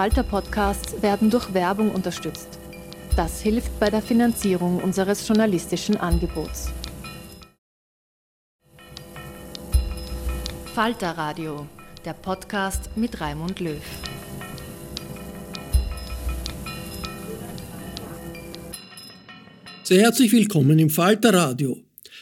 Falter-Podcasts werden durch Werbung unterstützt. Das hilft bei der Finanzierung unseres journalistischen Angebots. Falter Radio, der Podcast mit Raimund Löw. Sehr herzlich willkommen im Falter Radio.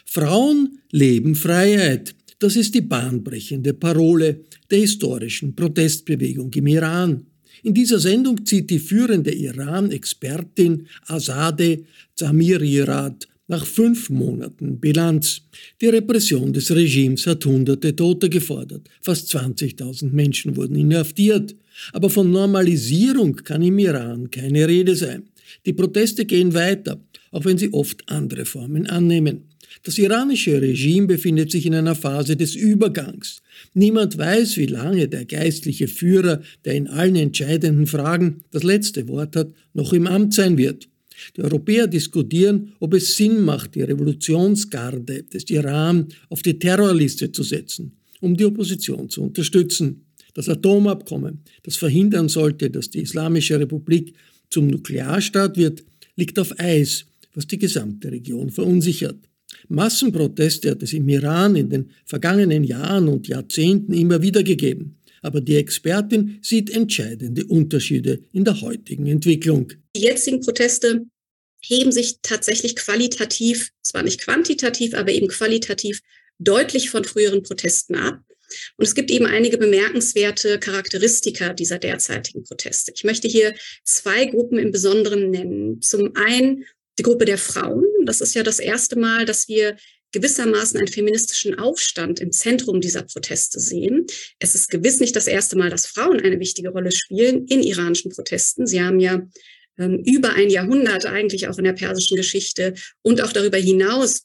Frauen leben Freiheit. Das ist die bahnbrechende Parole der historischen Protestbewegung im Iran. In dieser Sendung zieht die führende Iran-Expertin Azadeh Zamirirat nach fünf Monaten Bilanz. Die Repression des Regimes hat hunderte Tote gefordert. Fast 20.000 Menschen wurden inhaftiert. Aber von Normalisierung kann im Iran keine Rede sein. Die Proteste gehen weiter auch wenn sie oft andere Formen annehmen. Das iranische Regime befindet sich in einer Phase des Übergangs. Niemand weiß, wie lange der geistliche Führer, der in allen entscheidenden Fragen das letzte Wort hat, noch im Amt sein wird. Die Europäer diskutieren, ob es Sinn macht, die Revolutionsgarde des Iran auf die Terrorliste zu setzen, um die Opposition zu unterstützen. Das Atomabkommen, das verhindern sollte, dass die Islamische Republik zum Nuklearstaat wird, liegt auf Eis was die gesamte Region verunsichert. Massenproteste hat es im Iran in den vergangenen Jahren und Jahrzehnten immer wieder gegeben. Aber die Expertin sieht entscheidende Unterschiede in der heutigen Entwicklung. Die jetzigen Proteste heben sich tatsächlich qualitativ, zwar nicht quantitativ, aber eben qualitativ deutlich von früheren Protesten ab. Und es gibt eben einige bemerkenswerte Charakteristika dieser derzeitigen Proteste. Ich möchte hier zwei Gruppen im Besonderen nennen. Zum einen die Gruppe der Frauen. Das ist ja das erste Mal, dass wir gewissermaßen einen feministischen Aufstand im Zentrum dieser Proteste sehen. Es ist gewiss nicht das erste Mal, dass Frauen eine wichtige Rolle spielen in iranischen Protesten. Sie haben ja ähm, über ein Jahrhundert eigentlich auch in der persischen Geschichte und auch darüber hinaus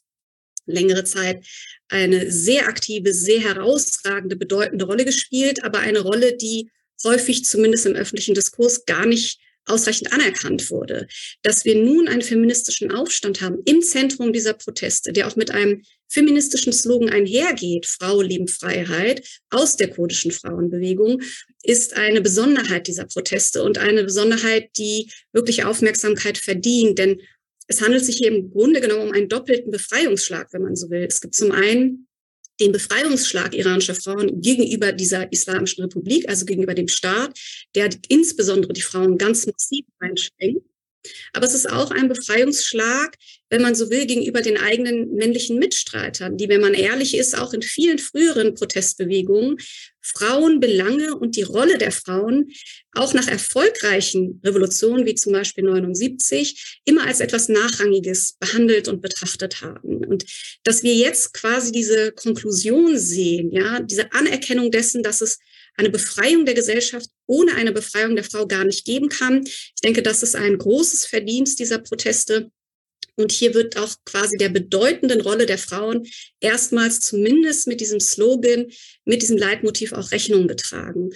längere Zeit eine sehr aktive, sehr herausragende, bedeutende Rolle gespielt, aber eine Rolle, die häufig zumindest im öffentlichen Diskurs gar nicht ausreichend anerkannt wurde. Dass wir nun einen feministischen Aufstand haben im Zentrum dieser Proteste, der auch mit einem feministischen Slogan einhergeht, Frau lieben Freiheit, aus der kurdischen Frauenbewegung, ist eine Besonderheit dieser Proteste und eine Besonderheit, die wirklich Aufmerksamkeit verdient. Denn es handelt sich hier im Grunde genommen um einen doppelten Befreiungsschlag, wenn man so will. Es gibt zum einen den Befreiungsschlag iranischer Frauen gegenüber dieser Islamischen Republik, also gegenüber dem Staat, der insbesondere die Frauen ganz massiv einschränkt. Aber es ist auch ein Befreiungsschlag, wenn man so will, gegenüber den eigenen männlichen Mitstreitern, die, wenn man ehrlich ist, auch in vielen früheren Protestbewegungen Frauenbelange und die Rolle der Frauen auch nach erfolgreichen Revolutionen wie zum Beispiel 79 immer als etwas Nachrangiges behandelt und betrachtet haben. Und dass wir jetzt quasi diese Konklusion sehen, ja, diese Anerkennung dessen, dass es eine Befreiung der Gesellschaft ohne eine Befreiung der Frau gar nicht geben kann. Ich denke, das ist ein großes Verdienst dieser Proteste. Und hier wird auch quasi der bedeutenden Rolle der Frauen erstmals zumindest mit diesem Slogan, mit diesem Leitmotiv auch Rechnung getragen.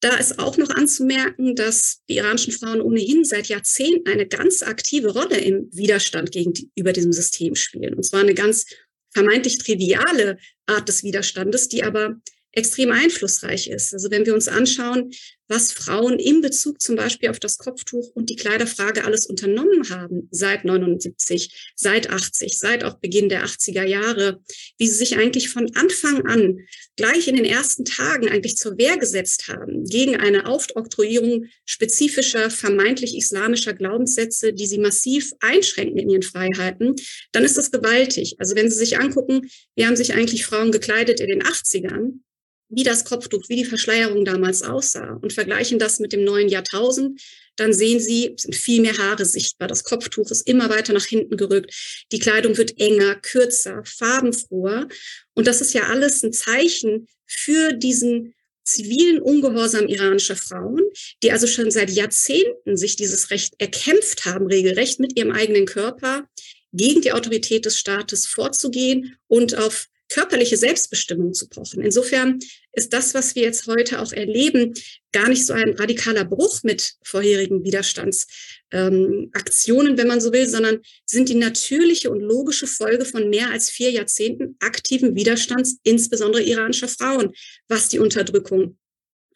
Da ist auch noch anzumerken, dass die iranischen Frauen ohnehin seit Jahrzehnten eine ganz aktive Rolle im Widerstand gegenüber diesem System spielen. Und zwar eine ganz vermeintlich triviale Art des Widerstandes, die aber extrem einflussreich ist. Also wenn wir uns anschauen, was Frauen in Bezug zum Beispiel auf das Kopftuch und die Kleiderfrage alles unternommen haben seit 79, seit 80, seit auch Beginn der 80er Jahre, wie sie sich eigentlich von Anfang an gleich in den ersten Tagen eigentlich zur Wehr gesetzt haben gegen eine Aufoktroyierung spezifischer, vermeintlich islamischer Glaubenssätze, die sie massiv einschränken in ihren Freiheiten, dann ist das gewaltig. Also wenn Sie sich angucken, wie haben sich eigentlich Frauen gekleidet in den 80ern, wie das Kopftuch, wie die Verschleierung damals aussah und vergleichen das mit dem neuen Jahrtausend, dann sehen Sie, es sind viel mehr Haare sichtbar. Das Kopftuch ist immer weiter nach hinten gerückt. Die Kleidung wird enger, kürzer, farbenfroher. Und das ist ja alles ein Zeichen für diesen zivilen Ungehorsam iranischer Frauen, die also schon seit Jahrzehnten sich dieses Recht erkämpft haben, regelrecht mit ihrem eigenen Körper gegen die Autorität des Staates vorzugehen und auf körperliche Selbstbestimmung zu pochen. Insofern ist das, was wir jetzt heute auch erleben, gar nicht so ein radikaler Bruch mit vorherigen Widerstandsaktionen, ähm, wenn man so will, sondern sind die natürliche und logische Folge von mehr als vier Jahrzehnten aktiven Widerstands, insbesondere iranischer Frauen, was die Unterdrückung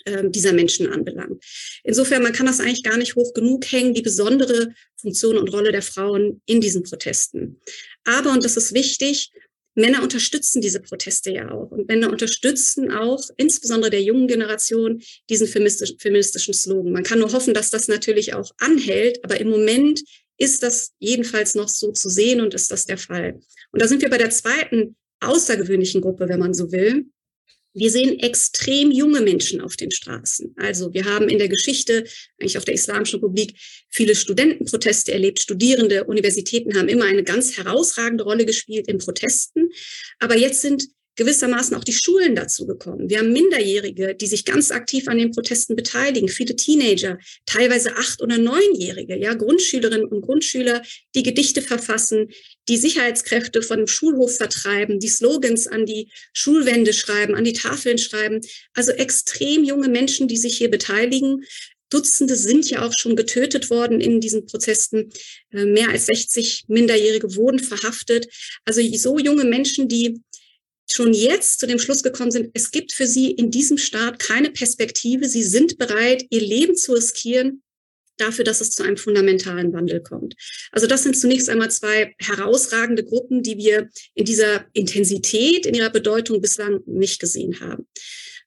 äh, dieser Menschen anbelangt. Insofern, man kann das eigentlich gar nicht hoch genug hängen, die besondere Funktion und Rolle der Frauen in diesen Protesten. Aber, und das ist wichtig, Männer unterstützen diese Proteste ja auch. Und Männer unterstützen auch, insbesondere der jungen Generation, diesen feministischen, feministischen Slogan. Man kann nur hoffen, dass das natürlich auch anhält. Aber im Moment ist das jedenfalls noch so zu sehen und ist das der Fall. Und da sind wir bei der zweiten außergewöhnlichen Gruppe, wenn man so will. Wir sehen extrem junge Menschen auf den Straßen. Also wir haben in der Geschichte, eigentlich auf der Islamischen Republik, viele Studentenproteste erlebt. Studierende, Universitäten haben immer eine ganz herausragende Rolle gespielt in Protesten. Aber jetzt sind gewissermaßen auch die Schulen dazu gekommen. Wir haben Minderjährige, die sich ganz aktiv an den Protesten beteiligen, viele Teenager, teilweise acht- oder neunjährige, ja, Grundschülerinnen und Grundschüler, die Gedichte verfassen, die Sicherheitskräfte von dem Schulhof vertreiben, die Slogans an die Schulwände schreiben, an die Tafeln schreiben. Also extrem junge Menschen, die sich hier beteiligen. Dutzende sind ja auch schon getötet worden in diesen Protesten. Äh, mehr als 60 Minderjährige wurden verhaftet. Also so junge Menschen, die schon jetzt zu dem Schluss gekommen sind, es gibt für sie in diesem Staat keine Perspektive. Sie sind bereit, ihr Leben zu riskieren dafür, dass es zu einem fundamentalen Wandel kommt. Also das sind zunächst einmal zwei herausragende Gruppen, die wir in dieser Intensität, in ihrer Bedeutung bislang nicht gesehen haben.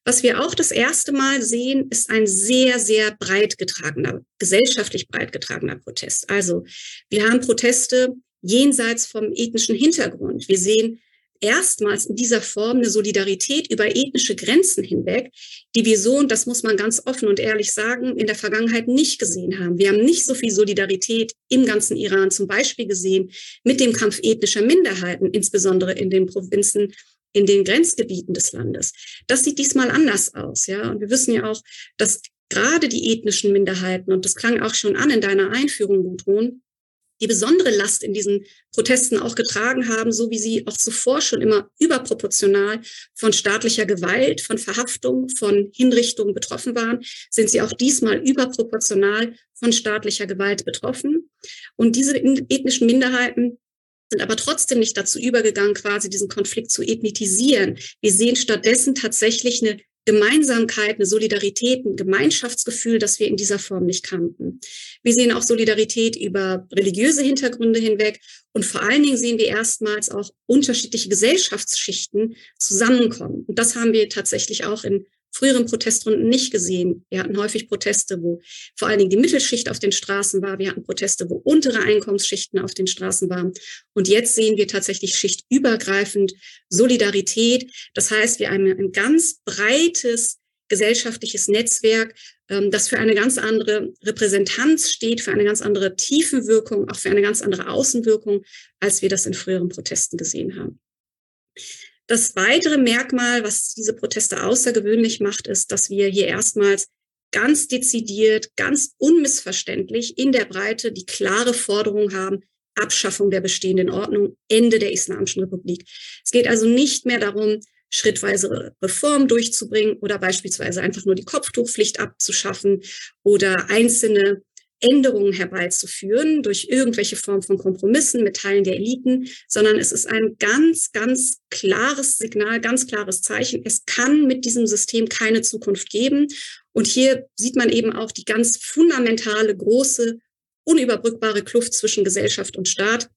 Was wir auch das erste Mal sehen, ist ein sehr, sehr breit getragener, gesellschaftlich breit getragener Protest. Also wir haben Proteste jenseits vom ethnischen Hintergrund. Wir sehen erstmals in dieser Form eine Solidarität über ethnische Grenzen hinweg, die wir so, und das muss man ganz offen und ehrlich sagen, in der Vergangenheit nicht gesehen haben. Wir haben nicht so viel Solidarität im ganzen Iran zum Beispiel gesehen mit dem Kampf ethnischer Minderheiten, insbesondere in den Provinzen in den Grenzgebieten des Landes. Das sieht diesmal anders aus, ja. Und wir wissen ja auch, dass gerade die ethnischen Minderheiten, und das klang auch schon an in deiner Einführung, Gudrun, die besondere Last in diesen Protesten auch getragen haben, so wie sie auch zuvor schon immer überproportional von staatlicher Gewalt, von Verhaftung, von Hinrichtungen betroffen waren, sind sie auch diesmal überproportional von staatlicher Gewalt betroffen. Und diese ethnischen Minderheiten sind aber trotzdem nicht dazu übergegangen, quasi diesen Konflikt zu ethnitisieren. Wir sehen stattdessen tatsächlich eine Gemeinsamkeit, eine Solidarität, ein Gemeinschaftsgefühl, das wir in dieser Form nicht kannten. Wir sehen auch Solidarität über religiöse Hintergründe hinweg und vor allen Dingen sehen wir erstmals auch unterschiedliche Gesellschaftsschichten zusammenkommen. Und das haben wir tatsächlich auch in früheren Protestrunden nicht gesehen. Wir hatten häufig Proteste, wo vor allen Dingen die Mittelschicht auf den Straßen war. Wir hatten Proteste, wo untere Einkommensschichten auf den Straßen waren. Und jetzt sehen wir tatsächlich schichtübergreifend Solidarität. Das heißt, wir haben ein ganz breites gesellschaftliches Netzwerk, ähm, das für eine ganz andere Repräsentanz steht, für eine ganz andere Tiefenwirkung, auch für eine ganz andere Außenwirkung, als wir das in früheren Protesten gesehen haben. Das weitere Merkmal, was diese Proteste außergewöhnlich macht, ist, dass wir hier erstmals ganz dezidiert, ganz unmissverständlich in der Breite die klare Forderung haben, Abschaffung der bestehenden Ordnung, Ende der Islamischen Republik. Es geht also nicht mehr darum, schrittweise Reformen durchzubringen oder beispielsweise einfach nur die Kopftuchpflicht abzuschaffen oder einzelne Änderungen herbeizuführen durch irgendwelche Form von Kompromissen mit Teilen der Eliten, sondern es ist ein ganz, ganz klares Signal, ganz klares Zeichen. Es kann mit diesem System keine Zukunft geben. Und hier sieht man eben auch die ganz fundamentale, große, unüberbrückbare Kluft zwischen Gesellschaft und Staat.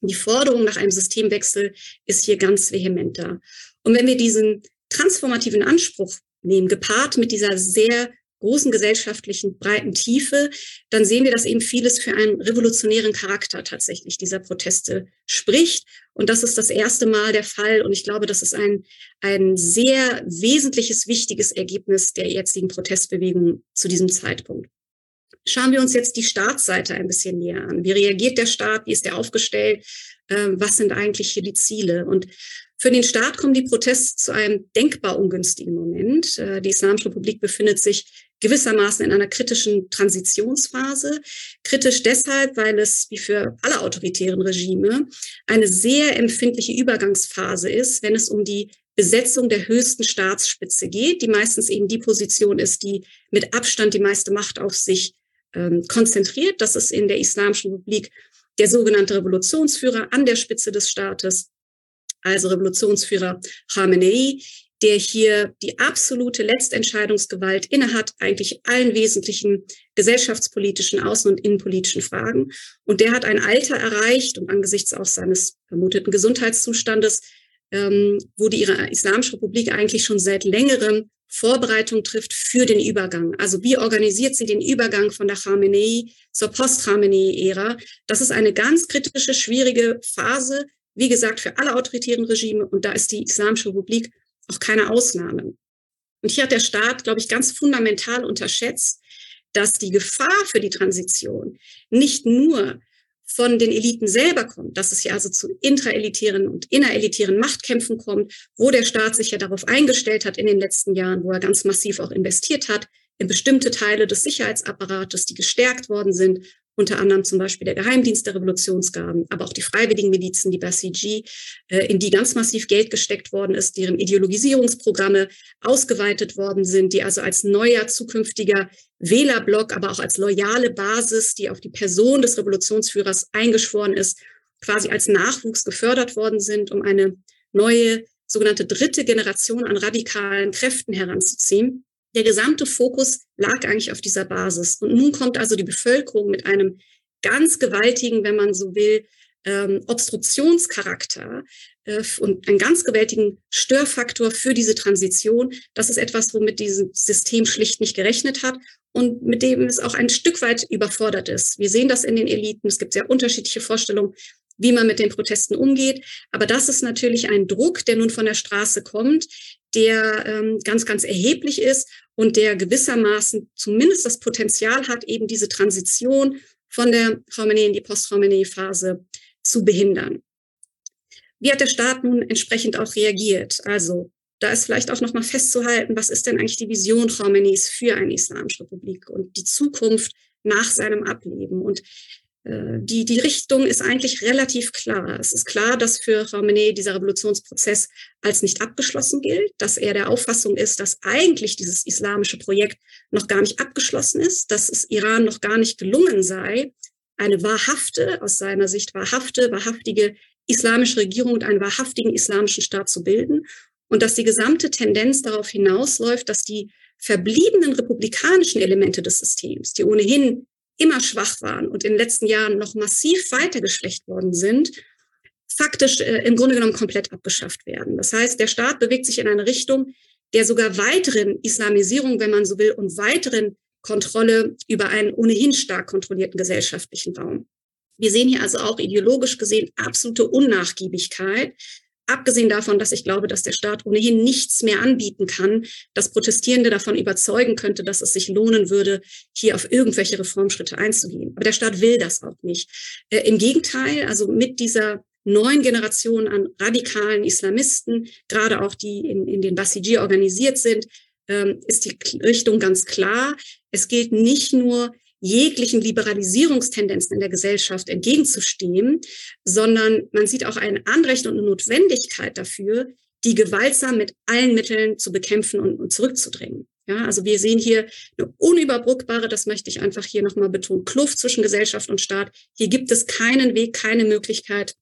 Die Forderung nach einem Systemwechsel ist hier ganz vehement da. Und wenn wir diesen transformativen Anspruch nehmen, gepaart mit dieser sehr großen gesellschaftlichen breiten Tiefe, dann sehen wir, dass eben vieles für einen revolutionären Charakter tatsächlich dieser Proteste spricht. Und das ist das erste Mal der Fall. Und ich glaube, das ist ein, ein sehr wesentliches, wichtiges Ergebnis der jetzigen Protestbewegung zu diesem Zeitpunkt. Schauen wir uns jetzt die Staatsseite ein bisschen näher an. Wie reagiert der Staat? Wie ist er aufgestellt? Ähm, was sind eigentlich hier die Ziele? Und für den Staat kommen die Proteste zu einem denkbar ungünstigen Moment. Äh, die Islamische Republik befindet sich gewissermaßen in einer kritischen Transitionsphase. Kritisch deshalb, weil es, wie für alle autoritären Regime, eine sehr empfindliche Übergangsphase ist, wenn es um die Besetzung der höchsten Staatsspitze geht, die meistens eben die Position ist, die mit Abstand die meiste Macht auf sich ähm, konzentriert. Das ist in der Islamischen Republik der sogenannte Revolutionsführer an der Spitze des Staates, also Revolutionsführer Khamenei. Der hier die absolute Letztentscheidungsgewalt innehat, eigentlich allen wesentlichen gesellschaftspolitischen, außen- und innenpolitischen Fragen. Und der hat ein Alter erreicht und angesichts auch seines vermuteten Gesundheitszustandes, ähm, wo die Islamische Republik eigentlich schon seit längerem Vorbereitung trifft für den Übergang. Also wie organisiert sie den Übergang von der Khamenei zur Post-Khamenei-Ära? Das ist eine ganz kritische, schwierige Phase, wie gesagt, für alle autoritären Regime. Und da ist die Islamische Republik auch keine Ausnahme. Und hier hat der Staat, glaube ich, ganz fundamental unterschätzt, dass die Gefahr für die Transition nicht nur von den Eliten selber kommt, dass es hier also zu intraelitären und innerelitären Machtkämpfen kommt, wo der Staat sich ja darauf eingestellt hat in den letzten Jahren, wo er ganz massiv auch investiert hat in bestimmte Teile des Sicherheitsapparates, die gestärkt worden sind unter anderem zum Beispiel der Geheimdienst der Revolutionsgarden, aber auch die freiwilligen Milizen, die Basiji, äh, in die ganz massiv Geld gesteckt worden ist, deren Ideologisierungsprogramme ausgeweitet worden sind, die also als neuer zukünftiger Wählerblock, aber auch als loyale Basis, die auf die Person des Revolutionsführers eingeschworen ist, quasi als Nachwuchs gefördert worden sind, um eine neue sogenannte dritte Generation an radikalen Kräften heranzuziehen. Der gesamte Fokus lag eigentlich auf dieser Basis. Und nun kommt also die Bevölkerung mit einem ganz gewaltigen, wenn man so will, ähm, Obstruktionscharakter äh, und einen ganz gewaltigen Störfaktor für diese Transition. Das ist etwas, womit dieses System schlicht nicht gerechnet hat und mit dem es auch ein Stück weit überfordert ist. Wir sehen das in den Eliten. Es gibt sehr unterschiedliche Vorstellungen, wie man mit den Protesten umgeht. Aber das ist natürlich ein Druck, der nun von der Straße kommt, der ähm, ganz, ganz erheblich ist und der gewissermaßen zumindest das Potenzial hat, eben diese Transition von der Khamenei in die Post-Khamenei-Phase zu behindern. Wie hat der Staat nun entsprechend auch reagiert? Also da ist vielleicht auch nochmal festzuhalten, was ist denn eigentlich die Vision Khameneis für eine islamische Republik und die Zukunft nach seinem Ableben? Und die, die Richtung ist eigentlich relativ klar. Es ist klar, dass für Khamenei dieser Revolutionsprozess als nicht abgeschlossen gilt, dass er der Auffassung ist, dass eigentlich dieses islamische Projekt noch gar nicht abgeschlossen ist, dass es Iran noch gar nicht gelungen sei, eine wahrhafte, aus seiner Sicht wahrhafte, wahrhaftige islamische Regierung und einen wahrhaftigen islamischen Staat zu bilden und dass die gesamte Tendenz darauf hinausläuft, dass die verbliebenen republikanischen Elemente des Systems, die ohnehin immer schwach waren und in den letzten Jahren noch massiv weiter geschwächt worden sind, faktisch äh, im Grunde genommen komplett abgeschafft werden. Das heißt, der Staat bewegt sich in eine Richtung der sogar weiteren Islamisierung, wenn man so will, und weiteren Kontrolle über einen ohnehin stark kontrollierten gesellschaftlichen Raum. Wir sehen hier also auch ideologisch gesehen absolute Unnachgiebigkeit, Abgesehen davon, dass ich glaube, dass der Staat ohnehin nichts mehr anbieten kann, dass Protestierende davon überzeugen könnte, dass es sich lohnen würde, hier auf irgendwelche Reformschritte einzugehen. Aber der Staat will das auch nicht. Äh, Im Gegenteil, also mit dieser neuen Generation an radikalen Islamisten, gerade auch die in, in den Basiji organisiert sind, ähm, ist die Richtung ganz klar. Es gilt nicht nur, jeglichen Liberalisierungstendenzen in der Gesellschaft entgegenzustehen, sondern man sieht auch ein Anrecht und eine Notwendigkeit dafür, die gewaltsam mit allen Mitteln zu bekämpfen und, und zurückzudrängen. Ja, also wir sehen hier eine unüberbrückbare, das möchte ich einfach hier nochmal betonen, Kluft zwischen Gesellschaft und Staat. Hier gibt es keinen Weg, keine Möglichkeit,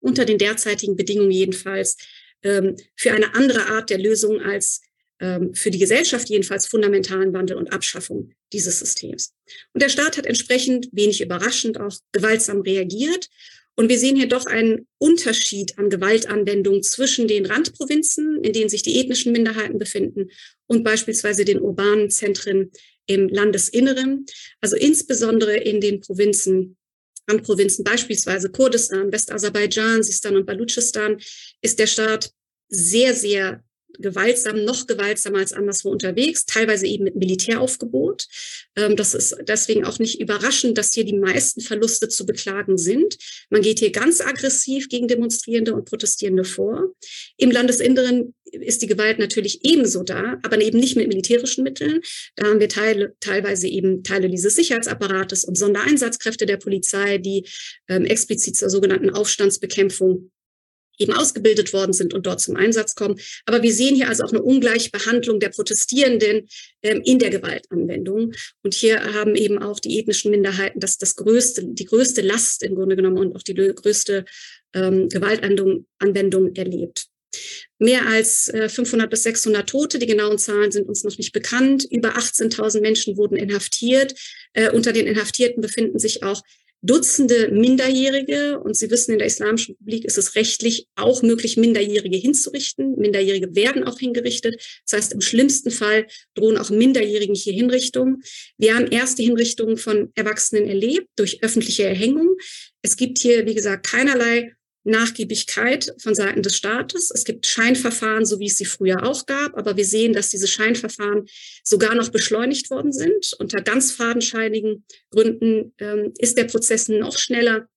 unter den derzeitigen Bedingungen jedenfalls, ähm, für eine andere Art der Lösung als für die Gesellschaft jedenfalls fundamentalen Wandel und Abschaffung dieses Systems. Und der Staat hat entsprechend wenig überraschend auch gewaltsam reagiert. Und wir sehen hier doch einen Unterschied an Gewaltanwendung zwischen den Randprovinzen, in denen sich die ethnischen Minderheiten befinden, und beispielsweise den urbanen Zentren im Landesinneren. Also insbesondere in den Provinzen Randprovinzen, beispielsweise Kurdistan, Westaserbaidschan, Sistan und Baluchistan, ist der Staat sehr, sehr gewaltsam, noch gewaltsamer als anderswo unterwegs, teilweise eben mit Militäraufgebot. Ähm, das ist deswegen auch nicht überraschend, dass hier die meisten Verluste zu beklagen sind. Man geht hier ganz aggressiv gegen Demonstrierende und Protestierende vor. Im Landesinneren ist die Gewalt natürlich ebenso da, aber eben nicht mit militärischen Mitteln. Da haben wir Teile, teilweise eben Teile dieses Sicherheitsapparates und Sondereinsatzkräfte der Polizei, die ähm, explizit zur sogenannten Aufstandsbekämpfung eben ausgebildet worden sind und dort zum Einsatz kommen. Aber wir sehen hier also auch eine Ungleichbehandlung der Protestierenden ähm, in der Gewaltanwendung. Und hier haben eben auch die ethnischen Minderheiten das, das größte, die größte Last im Grunde genommen und auch die größte ähm, Gewaltanwendung Anwendung erlebt. Mehr als 500 äh, bis 600 Tote, die genauen Zahlen sind uns noch nicht bekannt. Über 18.000 Menschen wurden inhaftiert. Äh, unter den Inhaftierten befinden sich auch Dutzende Minderjährige. Und Sie wissen, in der Islamischen Republik ist es rechtlich auch möglich, Minderjährige hinzurichten. Minderjährige werden auch hingerichtet. Das heißt, im schlimmsten Fall drohen auch Minderjährigen hier Hinrichtungen. Wir haben erste Hinrichtungen von Erwachsenen erlebt durch öffentliche Erhängung. Es gibt hier, wie gesagt, keinerlei Nachgiebigkeit von Seiten des Staates. Es gibt Scheinverfahren, so wie es sie früher auch gab, aber wir sehen, dass diese Scheinverfahren sogar noch beschleunigt worden sind. Unter ganz fadenscheinigen Gründen ähm, ist der Prozess noch schneller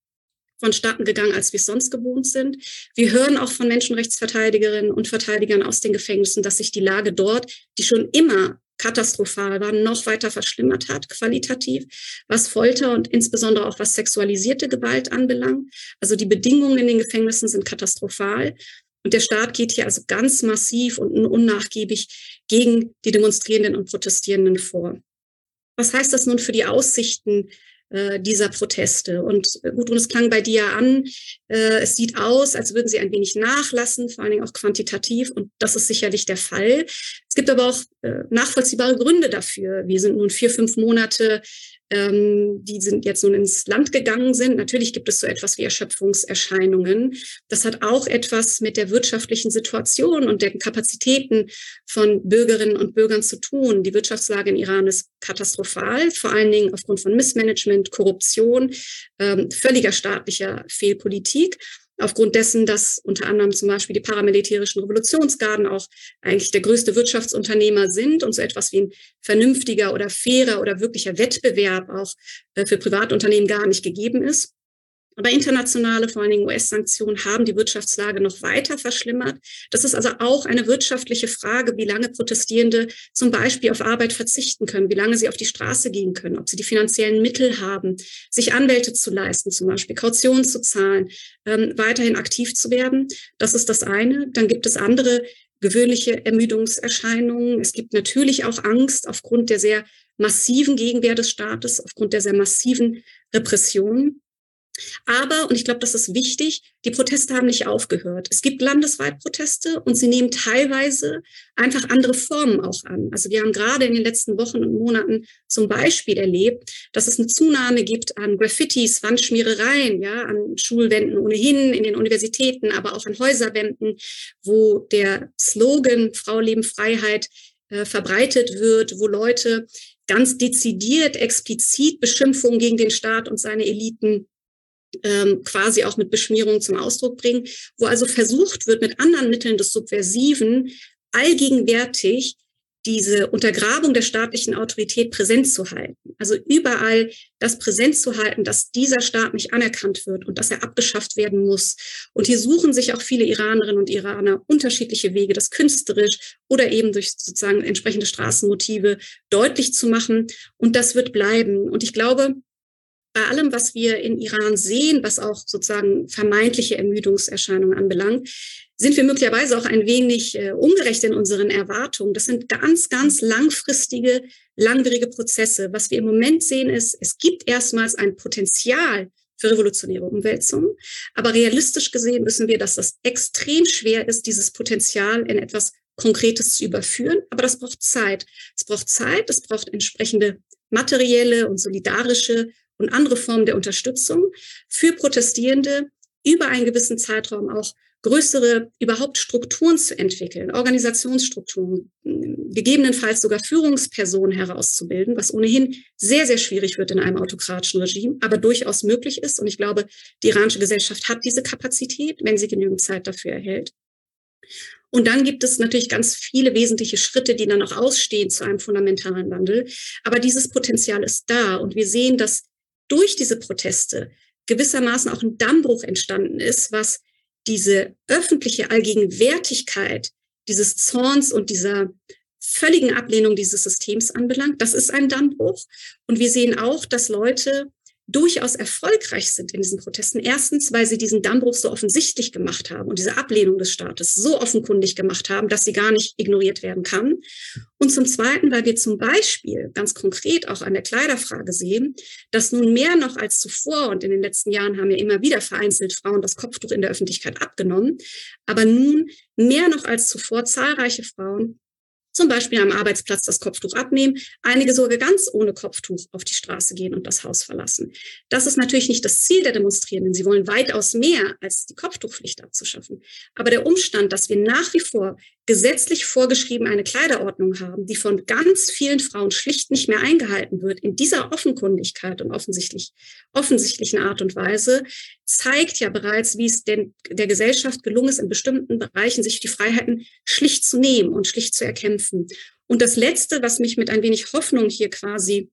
vonstatten gegangen, als wir es sonst gewohnt sind. Wir hören auch von Menschenrechtsverteidigerinnen und Verteidigern aus den Gefängnissen, dass sich die Lage dort, die schon immer katastrophal war, noch weiter verschlimmert hat, qualitativ, was Folter und insbesondere auch was sexualisierte Gewalt anbelangt. Also die Bedingungen in den Gefängnissen sind katastrophal. Und der Staat geht hier also ganz massiv und unnachgiebig gegen die Demonstrierenden und Protestierenden vor. Was heißt das nun für die Aussichten äh, dieser Proteste. Und äh, gut, und es klang bei dir an, äh, es sieht aus, als würden sie ein wenig nachlassen, vor allen Dingen auch quantitativ. Und das ist sicherlich der Fall. Es gibt aber auch äh, nachvollziehbare Gründe dafür. Wir sind nun vier, fünf Monate ähm, die sind jetzt nun ins Land gegangen sind. Natürlich gibt es so etwas wie Erschöpfungserscheinungen. Das hat auch etwas mit der wirtschaftlichen Situation und den Kapazitäten von Bürgerinnen und Bürgern zu tun. Die Wirtschaftslage in Iran ist katastrophal, vor allen Dingen aufgrund von Missmanagement, Korruption, ähm, völliger staatlicher Fehlpolitik aufgrund dessen, dass unter anderem zum Beispiel die paramilitärischen Revolutionsgarden auch eigentlich der größte Wirtschaftsunternehmer sind und so etwas wie ein vernünftiger oder fairer oder wirklicher Wettbewerb auch äh, für Privatunternehmen gar nicht gegeben ist. Aber internationale, vor allen Dingen US-Sanktionen, haben die Wirtschaftslage noch weiter verschlimmert. Das ist also auch eine wirtschaftliche Frage, wie lange Protestierende zum Beispiel auf Arbeit verzichten können, wie lange sie auf die Straße gehen können, ob sie die finanziellen Mittel haben, sich Anwälte zu leisten, zum Beispiel Kautionen zu zahlen, ähm, weiterhin aktiv zu werden. Das ist das eine. Dann gibt es andere gewöhnliche Ermüdungserscheinungen. Es gibt natürlich auch Angst aufgrund der sehr massiven Gegenwehr des Staates, aufgrund der sehr massiven Repression. Aber, und ich glaube, das ist wichtig, die Proteste haben nicht aufgehört. Es gibt landesweit Proteste und sie nehmen teilweise einfach andere Formen auch an. Also wir haben gerade in den letzten Wochen und Monaten zum Beispiel erlebt, dass es eine Zunahme gibt an Graffitis, Wandschmierereien, ja, an Schulwänden ohnehin, in den Universitäten, aber auch an Häuserwänden, wo der Slogan Frau, Leben, Freiheit äh, verbreitet wird, wo Leute ganz dezidiert, explizit Beschimpfungen gegen den Staat und seine Eliten ähm, quasi auch mit Beschmierung zum Ausdruck bringen, wo also versucht wird, mit anderen Mitteln des Subversiven allgegenwärtig diese Untergrabung der staatlichen Autorität präsent zu halten. Also überall das präsent zu halten, dass dieser Staat nicht anerkannt wird und dass er abgeschafft werden muss. Und hier suchen sich auch viele Iranerinnen und Iraner unterschiedliche Wege, das künstlerisch oder eben durch sozusagen entsprechende Straßenmotive deutlich zu machen. Und das wird bleiben. Und ich glaube, bei allem, was wir in Iran sehen, was auch sozusagen vermeintliche Ermüdungserscheinungen anbelangt, sind wir möglicherweise auch ein wenig äh, ungerecht in unseren Erwartungen. Das sind ganz, ganz langfristige, langwierige Prozesse. Was wir im Moment sehen, ist, es gibt erstmals ein Potenzial für revolutionäre Umwälzungen. Aber realistisch gesehen wissen wir, dass das extrem schwer ist, dieses Potenzial in etwas Konkretes zu überführen. Aber das braucht Zeit. Es braucht Zeit, es braucht entsprechende materielle und solidarische und andere Formen der Unterstützung für Protestierende über einen gewissen Zeitraum auch größere überhaupt Strukturen zu entwickeln, Organisationsstrukturen, gegebenenfalls sogar Führungspersonen herauszubilden, was ohnehin sehr, sehr schwierig wird in einem autokratischen Regime, aber durchaus möglich ist. Und ich glaube, die iranische Gesellschaft hat diese Kapazität, wenn sie genügend Zeit dafür erhält. Und dann gibt es natürlich ganz viele wesentliche Schritte, die dann noch ausstehen zu einem fundamentalen Wandel. Aber dieses Potenzial ist da. Und wir sehen, dass durch diese Proteste gewissermaßen auch ein Dammbruch entstanden ist, was diese öffentliche Allgegenwärtigkeit dieses Zorns und dieser völligen Ablehnung dieses Systems anbelangt. Das ist ein Dammbruch. Und wir sehen auch, dass Leute, durchaus erfolgreich sind in diesen Protesten. Erstens, weil sie diesen Dammbruch so offensichtlich gemacht haben und diese Ablehnung des Staates so offenkundig gemacht haben, dass sie gar nicht ignoriert werden kann. Und zum Zweiten, weil wir zum Beispiel ganz konkret auch an der Kleiderfrage sehen, dass nun mehr noch als zuvor und in den letzten Jahren haben ja immer wieder vereinzelt Frauen das Kopftuch in der Öffentlichkeit abgenommen, aber nun mehr noch als zuvor zahlreiche Frauen zum Beispiel am Arbeitsplatz das Kopftuch abnehmen, einige sogar ganz ohne Kopftuch auf die Straße gehen und das Haus verlassen. Das ist natürlich nicht das Ziel der Demonstrierenden. Sie wollen weitaus mehr als die Kopftuchpflicht abzuschaffen. Aber der Umstand, dass wir nach wie vor gesetzlich vorgeschrieben eine Kleiderordnung haben, die von ganz vielen Frauen schlicht nicht mehr eingehalten wird, in dieser Offenkundigkeit und offensichtlich, offensichtlichen Art und Weise, zeigt ja bereits, wie es denn der Gesellschaft gelungen ist, in bestimmten Bereichen sich die Freiheiten schlicht zu nehmen und schlicht zu erkämpfen. Und das Letzte, was mich mit ein wenig Hoffnung hier quasi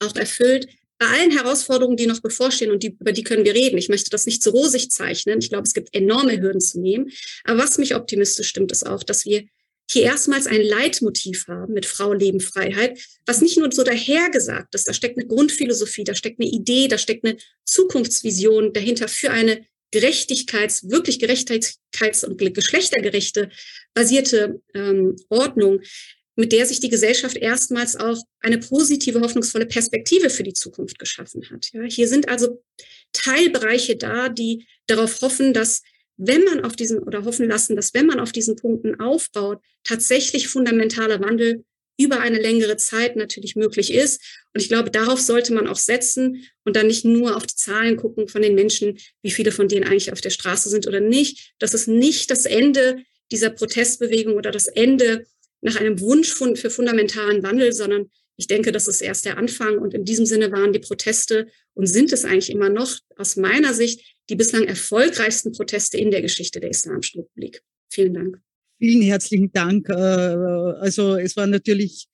auch erfüllt, bei allen Herausforderungen, die noch bevorstehen und die, über die können wir reden. Ich möchte das nicht zu rosig zeichnen. Ich glaube, es gibt enorme Hürden zu nehmen. Aber was mich optimistisch stimmt, ist auch, dass wir hier erstmals ein Leitmotiv haben mit Frau, Leben, Freiheit, was nicht nur so dahergesagt ist. Da steckt eine Grundphilosophie, da steckt eine Idee, da steckt eine Zukunftsvision dahinter für eine Gerechtigkeits-, wirklich Gerechtigkeits- und geschlechtergerechte basierte ähm, Ordnung, mit der sich die Gesellschaft erstmals auch eine positive, hoffnungsvolle Perspektive für die Zukunft geschaffen hat. Ja, hier sind also Teilbereiche da, die darauf hoffen, dass wenn man auf diesen oder hoffen lassen, dass wenn man auf diesen Punkten aufbaut, tatsächlich fundamentaler Wandel über eine längere Zeit natürlich möglich ist. Und ich glaube, darauf sollte man auch setzen und dann nicht nur auf die Zahlen gucken von den Menschen, wie viele von denen eigentlich auf der Straße sind oder nicht. Das ist nicht das Ende dieser Protestbewegung oder das Ende nach einem Wunsch für fundamentalen Wandel, sondern ich denke, das ist erst der Anfang. Und in diesem Sinne waren die Proteste und sind es eigentlich immer noch aus meiner Sicht die bislang erfolgreichsten Proteste in der Geschichte der Islamischen Republik. Vielen Dank. Vielen herzlichen Dank. Äh, also es war natürlich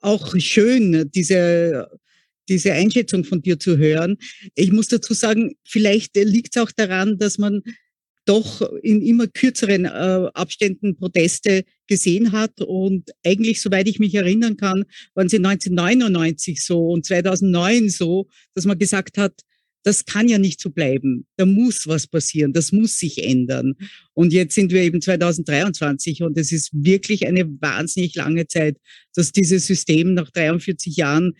auch schön, diese diese Einschätzung von dir zu hören. Ich muss dazu sagen, vielleicht liegt es auch daran, dass man doch in immer kürzeren äh, Abständen Proteste gesehen hat. Und eigentlich, soweit ich mich erinnern kann, waren sie 1999 so und 2009 so, dass man gesagt hat, das kann ja nicht so bleiben. Da muss was passieren. Das muss sich ändern. Und jetzt sind wir eben 2023 und es ist wirklich eine wahnsinnig lange Zeit, dass dieses System nach 43 Jahren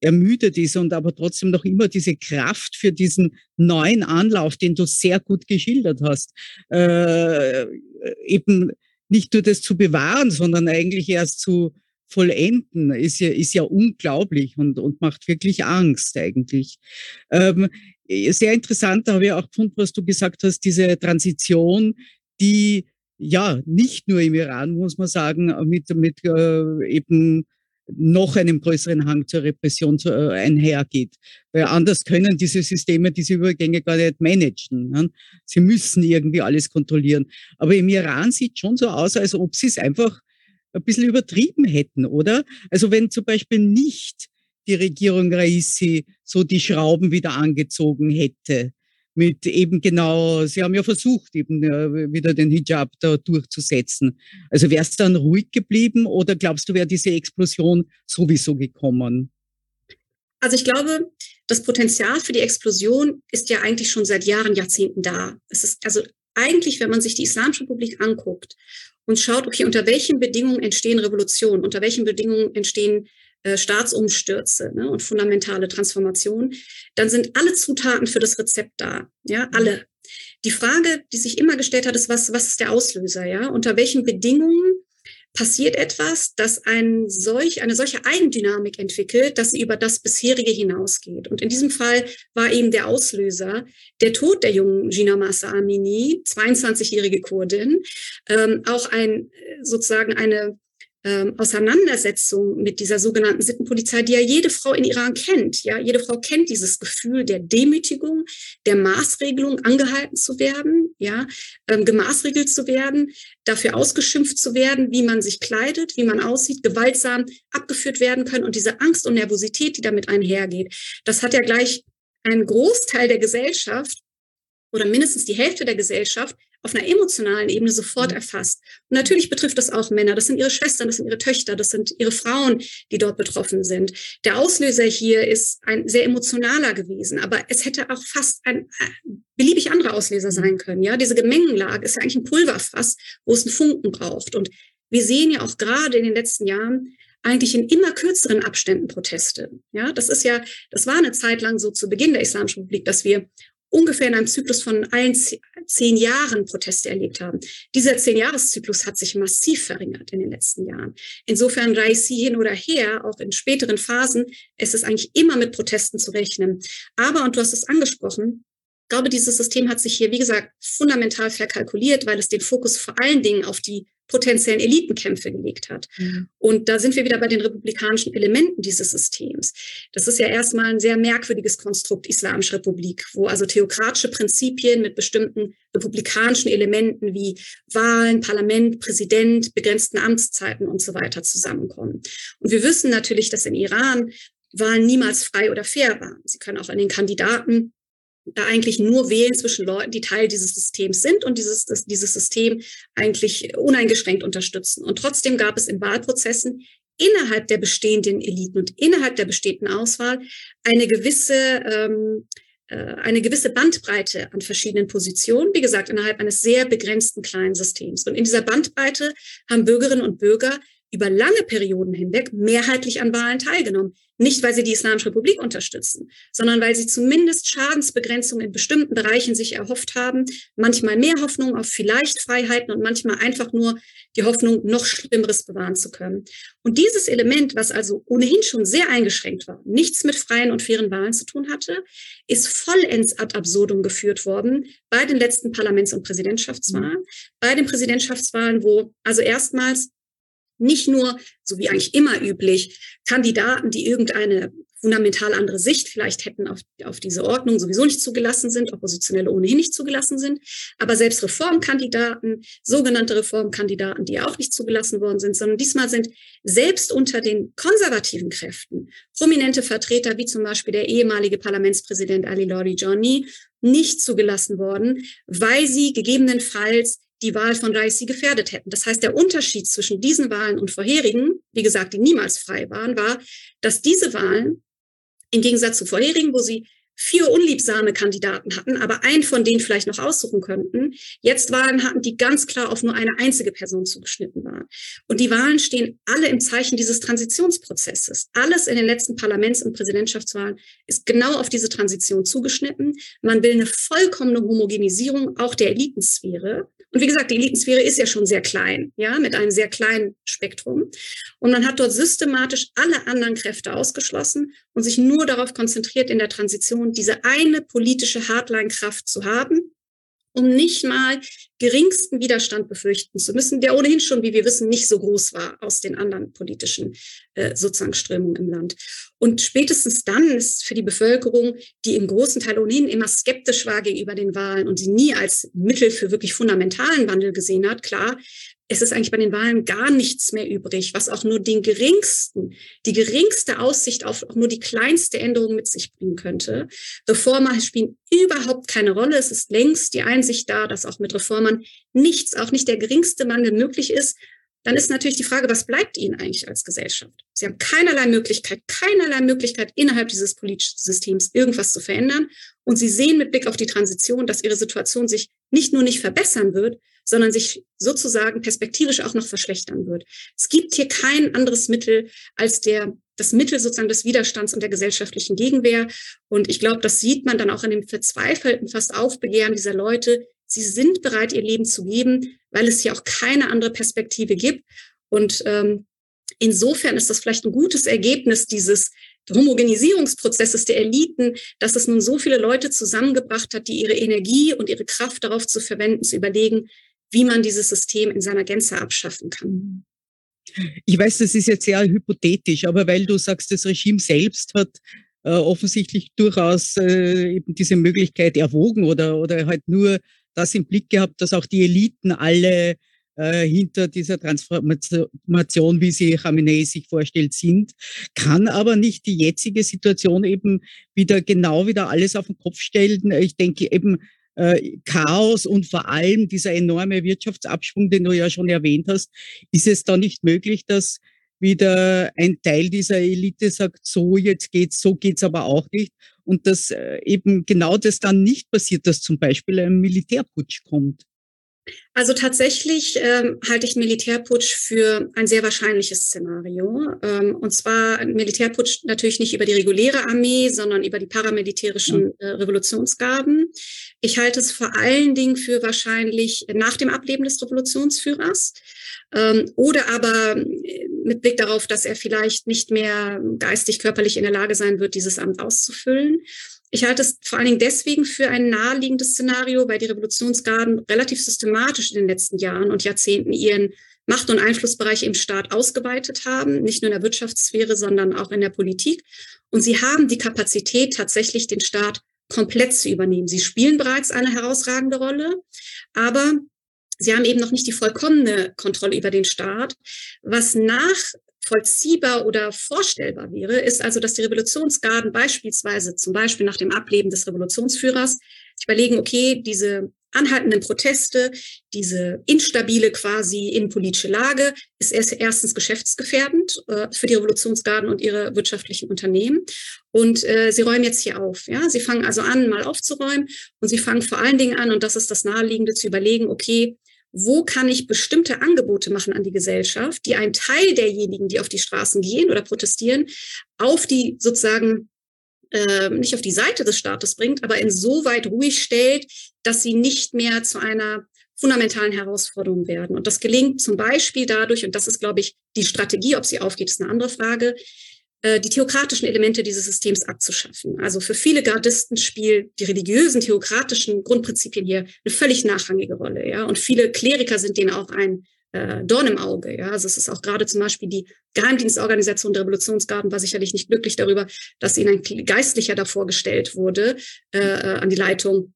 ermüdet ist und aber trotzdem noch immer diese Kraft für diesen neuen Anlauf, den du sehr gut geschildert hast, äh, eben nicht nur das zu bewahren, sondern eigentlich erst zu vollenden, ist ja, ist ja unglaublich und, und macht wirklich Angst eigentlich. Ähm, sehr interessant, da habe ich auch gefunden, was du gesagt hast, diese Transition, die ja nicht nur im Iran, muss man sagen, mit, mit äh, eben noch einem größeren Hang zur Repression zu, äh, einhergeht. Weil anders können diese Systeme diese Übergänge gar nicht managen. Ne? Sie müssen irgendwie alles kontrollieren. Aber im Iran sieht schon so aus, als ob sie es einfach ein bisschen übertrieben hätten, oder? Also wenn zum Beispiel nicht die Regierung Raisi so die Schrauben wieder angezogen hätte, mit eben genau, sie haben ja versucht, eben äh, wieder den Hijab da durchzusetzen. Also wär's dann ruhig geblieben oder glaubst du, wäre diese Explosion sowieso gekommen? Also ich glaube, das Potenzial für die Explosion ist ja eigentlich schon seit Jahren, Jahrzehnten da. Es ist also eigentlich, wenn man sich die Islamische Republik anguckt und schaut, okay, unter welchen Bedingungen entstehen Revolutionen, unter welchen Bedingungen entstehen äh, Staatsumstürze ne, und fundamentale Transformationen, dann sind alle Zutaten für das Rezept da. Ja, alle. Die Frage, die sich immer gestellt hat, ist, was, was ist der Auslöser? Ja, unter welchen Bedingungen passiert etwas, das ein solch, eine solche Eigendynamik entwickelt, dass sie über das bisherige hinausgeht. Und in diesem Fall war eben der Auslöser der Tod der jungen Gina Masa Amini, 22-jährige Kurdin, ähm, auch ein sozusagen eine ähm, Auseinandersetzung mit dieser sogenannten Sittenpolizei, die ja jede Frau in Iran kennt. Ja, jede Frau kennt dieses Gefühl der Demütigung, der Maßregelung, angehalten zu werden, ja, ähm, gemaßregelt zu werden, dafür ausgeschimpft zu werden, wie man sich kleidet, wie man aussieht, gewaltsam abgeführt werden können und diese Angst und Nervosität, die damit einhergeht. Das hat ja gleich einen Großteil der Gesellschaft oder mindestens die Hälfte der Gesellschaft auf einer emotionalen Ebene sofort mhm. erfasst. Und natürlich betrifft das auch Männer. Das sind ihre Schwestern, das sind ihre Töchter, das sind ihre Frauen, die dort betroffen sind. Der Auslöser hier ist ein sehr emotionaler gewesen, aber es hätte auch fast ein beliebig anderer Auslöser sein mhm. können. Ja, diese Gemengenlage ist ja eigentlich ein Pulverfass, wo es einen Funken braucht. Und wir sehen ja auch gerade in den letzten Jahren, eigentlich in immer kürzeren Abständen Proteste. Ja, das ist ja, das war eine Zeit lang so zu Beginn der Islamischen Republik, dass wir ungefähr in einem Zyklus von allen zehn Jahren Proteste erlebt haben. Dieser Zehn-Jahres-Zyklus hat sich massiv verringert in den letzten Jahren. Insofern Raisi hin oder her, auch in späteren Phasen, es ist eigentlich immer mit Protesten zu rechnen. Aber, und du hast es angesprochen, ich glaube, dieses System hat sich hier, wie gesagt, fundamental verkalkuliert, weil es den Fokus vor allen Dingen auf die potenziellen Elitenkämpfe gelegt hat. Mhm. Und da sind wir wieder bei den republikanischen Elementen dieses Systems. Das ist ja erstmal ein sehr merkwürdiges Konstrukt Islamische Republik, wo also theokratische Prinzipien mit bestimmten republikanischen Elementen wie Wahlen, Parlament, Präsident, begrenzten Amtszeiten und so weiter zusammenkommen. Und wir wissen natürlich, dass in Iran Wahlen niemals frei oder fair waren. Sie können auch an den Kandidaten da eigentlich nur wählen zwischen Leuten, die Teil dieses Systems sind und dieses, dieses System eigentlich uneingeschränkt unterstützen. Und trotzdem gab es in Wahlprozessen innerhalb der bestehenden Eliten und innerhalb der bestehenden Auswahl eine gewisse, ähm, äh, eine gewisse Bandbreite an verschiedenen Positionen, wie gesagt, innerhalb eines sehr begrenzten kleinen Systems. Und in dieser Bandbreite haben Bürgerinnen und Bürger über lange Perioden hinweg mehrheitlich an Wahlen teilgenommen. Nicht, weil sie die Islamische Republik unterstützen, sondern weil sie zumindest Schadensbegrenzung in bestimmten Bereichen sich erhofft haben. Manchmal mehr Hoffnung auf vielleicht Freiheiten und manchmal einfach nur die Hoffnung, noch Schlimmeres bewahren zu können. Und dieses Element, was also ohnehin schon sehr eingeschränkt war, nichts mit freien und fairen Wahlen zu tun hatte, ist vollends ad absurdum geführt worden bei den letzten Parlaments- und Präsidentschaftswahlen. Bei den Präsidentschaftswahlen, wo also erstmals nicht nur, so wie eigentlich immer üblich, Kandidaten, die irgendeine fundamental andere Sicht vielleicht hätten auf, auf diese Ordnung sowieso nicht zugelassen sind, Oppositionelle ohnehin nicht zugelassen sind, aber selbst Reformkandidaten, sogenannte Reformkandidaten, die auch nicht zugelassen worden sind, sondern diesmal sind selbst unter den konservativen Kräften prominente Vertreter, wie zum Beispiel der ehemalige Parlamentspräsident Ali Lori Johnny, nicht zugelassen worden, weil sie gegebenenfalls die Wahl von Raisi gefährdet hätten. Das heißt, der Unterschied zwischen diesen Wahlen und vorherigen, wie gesagt, die niemals frei waren, war, dass diese Wahlen im Gegensatz zu vorherigen, wo sie vier unliebsame Kandidaten hatten, aber einen von denen vielleicht noch aussuchen könnten, jetzt Wahlen hatten, die ganz klar auf nur eine einzige Person zugeschnitten waren. Und die Wahlen stehen alle im Zeichen dieses Transitionsprozesses. Alles in den letzten Parlaments- und Präsidentschaftswahlen ist genau auf diese Transition zugeschnitten. Man will eine vollkommene Homogenisierung auch der Elitensphäre. Und wie gesagt, die Elitensphäre ist ja schon sehr klein, ja, mit einem sehr kleinen Spektrum. Und man hat dort systematisch alle anderen Kräfte ausgeschlossen und sich nur darauf konzentriert, in der Transition diese eine politische Hardline-Kraft zu haben, um nicht mal geringsten Widerstand befürchten zu müssen, der ohnehin schon, wie wir wissen, nicht so groß war aus den anderen politischen äh, sozusagen Strömungen im Land. Und spätestens dann ist für die Bevölkerung, die im großen Teil ohnehin immer skeptisch war gegenüber den Wahlen und sie nie als Mittel für wirklich fundamentalen Wandel gesehen hat, klar, es ist eigentlich bei den Wahlen gar nichts mehr übrig, was auch nur den geringsten, die geringste Aussicht auf auch nur die kleinste Änderung mit sich bringen könnte. Reformer spielen überhaupt keine Rolle. Es ist längst die Einsicht da, dass auch mit Reformern nichts, auch nicht der geringste Wandel möglich ist. Dann ist natürlich die Frage, was bleibt Ihnen eigentlich als Gesellschaft? Sie haben keinerlei Möglichkeit, keinerlei Möglichkeit innerhalb dieses politischen Systems irgendwas zu verändern. Und Sie sehen mit Blick auf die Transition, dass Ihre Situation sich nicht nur nicht verbessern wird, sondern sich sozusagen perspektivisch auch noch verschlechtern wird. Es gibt hier kein anderes Mittel als der, das Mittel sozusagen des Widerstands und der gesellschaftlichen Gegenwehr. Und ich glaube, das sieht man dann auch in dem verzweifelten fast Aufbegehren dieser Leute. Sie sind bereit, ihr Leben zu geben, weil es hier auch keine andere Perspektive gibt. Und ähm, insofern ist das vielleicht ein gutes Ergebnis dieses Homogenisierungsprozesses der Eliten, dass es nun so viele Leute zusammengebracht hat, die ihre Energie und ihre Kraft darauf zu verwenden, zu überlegen, wie man dieses System in seiner Gänze abschaffen kann. Ich weiß, das ist jetzt sehr hypothetisch, aber weil du sagst, das Regime selbst hat äh, offensichtlich durchaus äh, eben diese Möglichkeit erwogen oder, oder halt nur das im Blick gehabt, dass auch die Eliten alle äh, hinter dieser Transformation, wie sie Khamenei sich vorstellt, sind, kann aber nicht die jetzige Situation eben wieder genau wieder alles auf den Kopf stellen. Ich denke eben, Chaos und vor allem dieser enorme Wirtschaftsabschwung, den du ja schon erwähnt hast, ist es da nicht möglich, dass wieder ein Teil dieser Elite sagt, so jetzt geht's, so geht's aber auch nicht. Und dass äh, eben genau das dann nicht passiert, dass zum Beispiel ein Militärputsch kommt. Also tatsächlich ähm, halte ich Militärputsch für ein sehr wahrscheinliches Szenario. Ähm, und zwar Militärputsch natürlich nicht über die reguläre Armee, sondern über die paramilitärischen äh, Revolutionsgarden. Ich halte es vor allen Dingen für wahrscheinlich nach dem Ableben des Revolutionsführers ähm, oder aber äh, mit Blick darauf, dass er vielleicht nicht mehr geistig, körperlich in der Lage sein wird, dieses Amt auszufüllen. Ich halte es vor allen Dingen deswegen für ein naheliegendes Szenario, weil die Revolutionsgarden relativ systematisch in den letzten Jahren und Jahrzehnten ihren Macht- und Einflussbereich im Staat ausgeweitet haben, nicht nur in der Wirtschaftssphäre, sondern auch in der Politik. Und sie haben die Kapazität, tatsächlich den Staat komplett zu übernehmen. Sie spielen bereits eine herausragende Rolle, aber sie haben eben noch nicht die vollkommene Kontrolle über den Staat, was nach vollziehbar oder vorstellbar wäre, ist also, dass die Revolutionsgarden beispielsweise, zum Beispiel nach dem Ableben des Revolutionsführers, überlegen, okay, diese anhaltenden Proteste, diese instabile quasi innenpolitische Lage ist erst, erstens geschäftsgefährdend äh, für die Revolutionsgarden und ihre wirtschaftlichen Unternehmen. Und äh, sie räumen jetzt hier auf. Ja? Sie fangen also an, mal aufzuräumen und sie fangen vor allen Dingen an, und das ist das Naheliegende, zu überlegen, okay, wo kann ich bestimmte Angebote machen an die Gesellschaft, die einen Teil derjenigen, die auf die Straßen gehen oder protestieren, auf die sozusagen äh, nicht auf die Seite des Staates bringt, aber insoweit ruhig stellt, dass sie nicht mehr zu einer fundamentalen Herausforderung werden. Und das gelingt zum Beispiel dadurch, und das ist, glaube ich, die Strategie, ob sie aufgeht, ist eine andere Frage, die theokratischen Elemente dieses Systems abzuschaffen. Also für viele Gardisten spielen die religiösen, theokratischen Grundprinzipien hier eine völlig nachrangige Rolle. Ja? Und viele Kleriker sind denen auch ein äh, Dorn im Auge. Ja? Also es ist auch gerade zum Beispiel die Geheimdienstorganisation der Revolutionsgarden war sicherlich nicht glücklich darüber, dass ihnen ein Geistlicher davor gestellt wurde äh, äh an die Leitung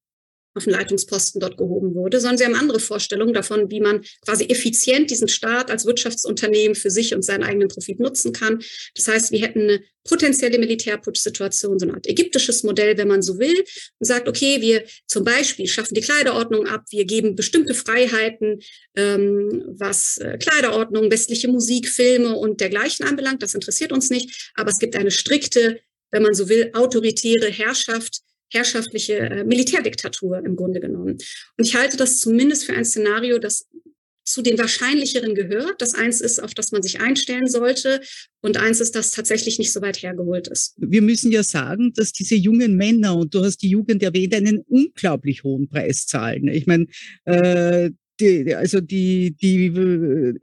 auf den Leitungsposten dort gehoben wurde, sondern sie haben andere Vorstellungen davon, wie man quasi effizient diesen Staat als Wirtschaftsunternehmen für sich und seinen eigenen Profit nutzen kann. Das heißt, wir hätten eine potenzielle Militärputsch-Situation, so eine Art ägyptisches Modell, wenn man so will, und sagt, okay, wir zum Beispiel schaffen die Kleiderordnung ab, wir geben bestimmte Freiheiten, ähm, was äh, Kleiderordnung, westliche Musik, Filme und dergleichen anbelangt. Das interessiert uns nicht, aber es gibt eine strikte, wenn man so will, autoritäre Herrschaft, herrschaftliche äh, Militärdiktatur im Grunde genommen. Und ich halte das zumindest für ein Szenario, das zu den wahrscheinlicheren gehört. Das eins ist, auf das man sich einstellen sollte. Und eins ist, das tatsächlich nicht so weit hergeholt ist. Wir müssen ja sagen, dass diese jungen Männer, und du hast die Jugend erwähnt, einen unglaublich hohen Preis zahlen. Ich meine, äh, die, also die, die äh,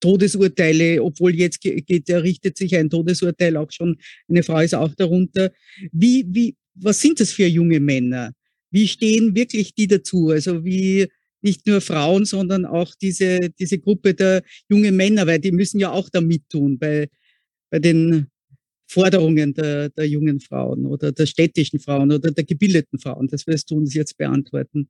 Todesurteile, obwohl jetzt geht, richtet sich ein Todesurteil auch schon, eine Frau ist auch darunter. Wie, wie, was sind das für junge Männer? Wie stehen wirklich die dazu? Also wie nicht nur Frauen, sondern auch diese, diese Gruppe der jungen Männer, weil die müssen ja auch da mittun bei, bei den Forderungen der, der jungen Frauen oder der städtischen Frauen oder der gebildeten Frauen. Das wirst du uns jetzt beantworten.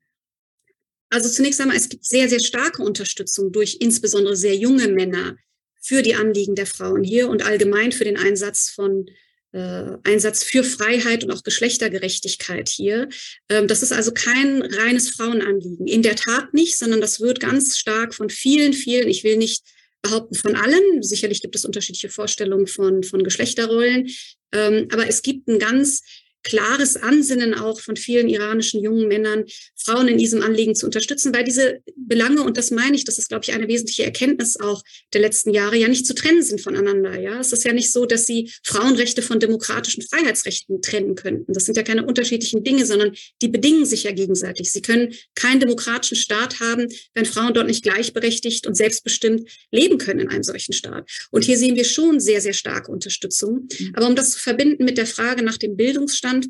Also zunächst einmal, es gibt sehr, sehr starke Unterstützung durch insbesondere sehr junge Männer für die Anliegen der Frauen hier und allgemein für den Einsatz von äh, Einsatz für Freiheit und auch Geschlechtergerechtigkeit hier. Ähm, das ist also kein reines Frauenanliegen. In der Tat nicht, sondern das wird ganz stark von vielen, vielen, ich will nicht behaupten von allen, sicherlich gibt es unterschiedliche Vorstellungen von, von Geschlechterrollen, ähm, aber es gibt ein ganz klares Ansinnen auch von vielen iranischen jungen Männern, Frauen in diesem Anliegen zu unterstützen, weil diese Belange, und das meine ich, das ist, glaube ich, eine wesentliche Erkenntnis auch der letzten Jahre, ja nicht zu trennen sind voneinander. Ja, es ist ja nicht so, dass sie Frauenrechte von demokratischen Freiheitsrechten trennen könnten. Das sind ja keine unterschiedlichen Dinge, sondern die bedingen sich ja gegenseitig. Sie können keinen demokratischen Staat haben, wenn Frauen dort nicht gleichberechtigt und selbstbestimmt leben können in einem solchen Staat. Und hier sehen wir schon sehr, sehr starke Unterstützung. Mhm. Aber um das zu verbinden mit der Frage nach dem Bildungsstand, Bildungsstand.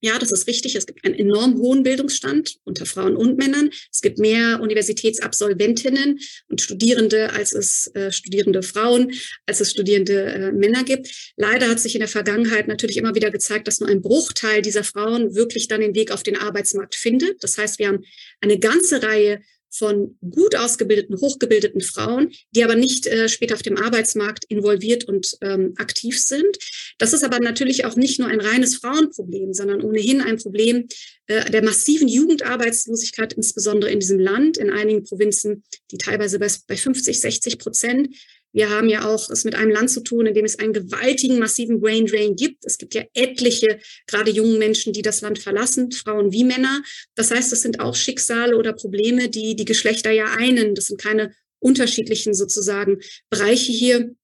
Ja, das ist richtig. Es gibt einen enorm hohen Bildungsstand unter Frauen und Männern. Es gibt mehr Universitätsabsolventinnen und Studierende, als es äh, studierende Frauen, als es studierende äh, Männer gibt. Leider hat sich in der Vergangenheit natürlich immer wieder gezeigt, dass nur ein Bruchteil dieser Frauen wirklich dann den Weg auf den Arbeitsmarkt findet. Das heißt, wir haben eine ganze Reihe von gut ausgebildeten, hochgebildeten Frauen, die aber nicht äh, später auf dem Arbeitsmarkt involviert und ähm, aktiv sind. Das ist aber natürlich auch nicht nur ein reines Frauenproblem, sondern ohnehin ein Problem äh, der massiven Jugendarbeitslosigkeit, insbesondere in diesem Land, in einigen Provinzen, die teilweise bei, bei 50, 60 Prozent wir haben ja auch es mit einem Land zu tun, in dem es einen gewaltigen, massiven Brain Drain gibt. Es gibt ja etliche, gerade jungen Menschen, die das Land verlassen, Frauen wie Männer. Das heißt, das sind auch Schicksale oder Probleme, die die Geschlechter ja einen. Das sind keine unterschiedlichen sozusagen Bereiche hier.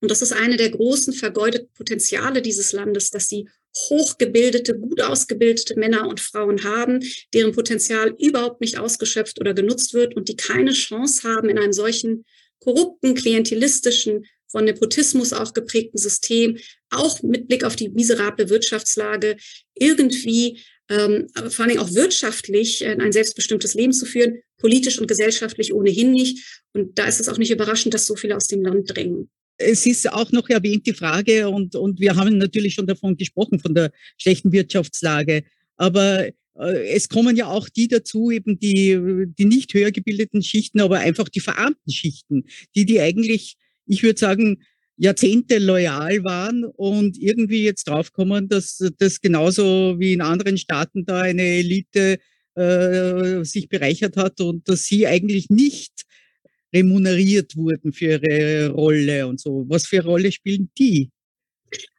Und das ist eine der großen vergeudeten Potenziale dieses Landes, dass sie hochgebildete, gut ausgebildete Männer und Frauen haben, deren Potenzial überhaupt nicht ausgeschöpft oder genutzt wird und die keine Chance haben, in einem solchen korrupten, klientelistischen, von Nepotismus auch geprägten System, auch mit Blick auf die miserable Wirtschaftslage, irgendwie ähm, vor Dingen auch wirtschaftlich ein selbstbestimmtes Leben zu führen, politisch und gesellschaftlich ohnehin nicht. Und da ist es auch nicht überraschend, dass so viele aus dem Land drängen. Es ist auch noch erwähnt die Frage, und, und wir haben natürlich schon davon gesprochen, von der schlechten Wirtschaftslage. Aber es kommen ja auch die dazu, eben die, die nicht höher gebildeten Schichten, aber einfach die verarmten Schichten, die, die eigentlich, ich würde sagen, Jahrzehnte loyal waren und irgendwie jetzt draufkommen, dass das genauso wie in anderen Staaten da eine Elite äh, sich bereichert hat und dass sie eigentlich nicht remuneriert wurden für ihre Rolle und so. Was für Rolle spielen die?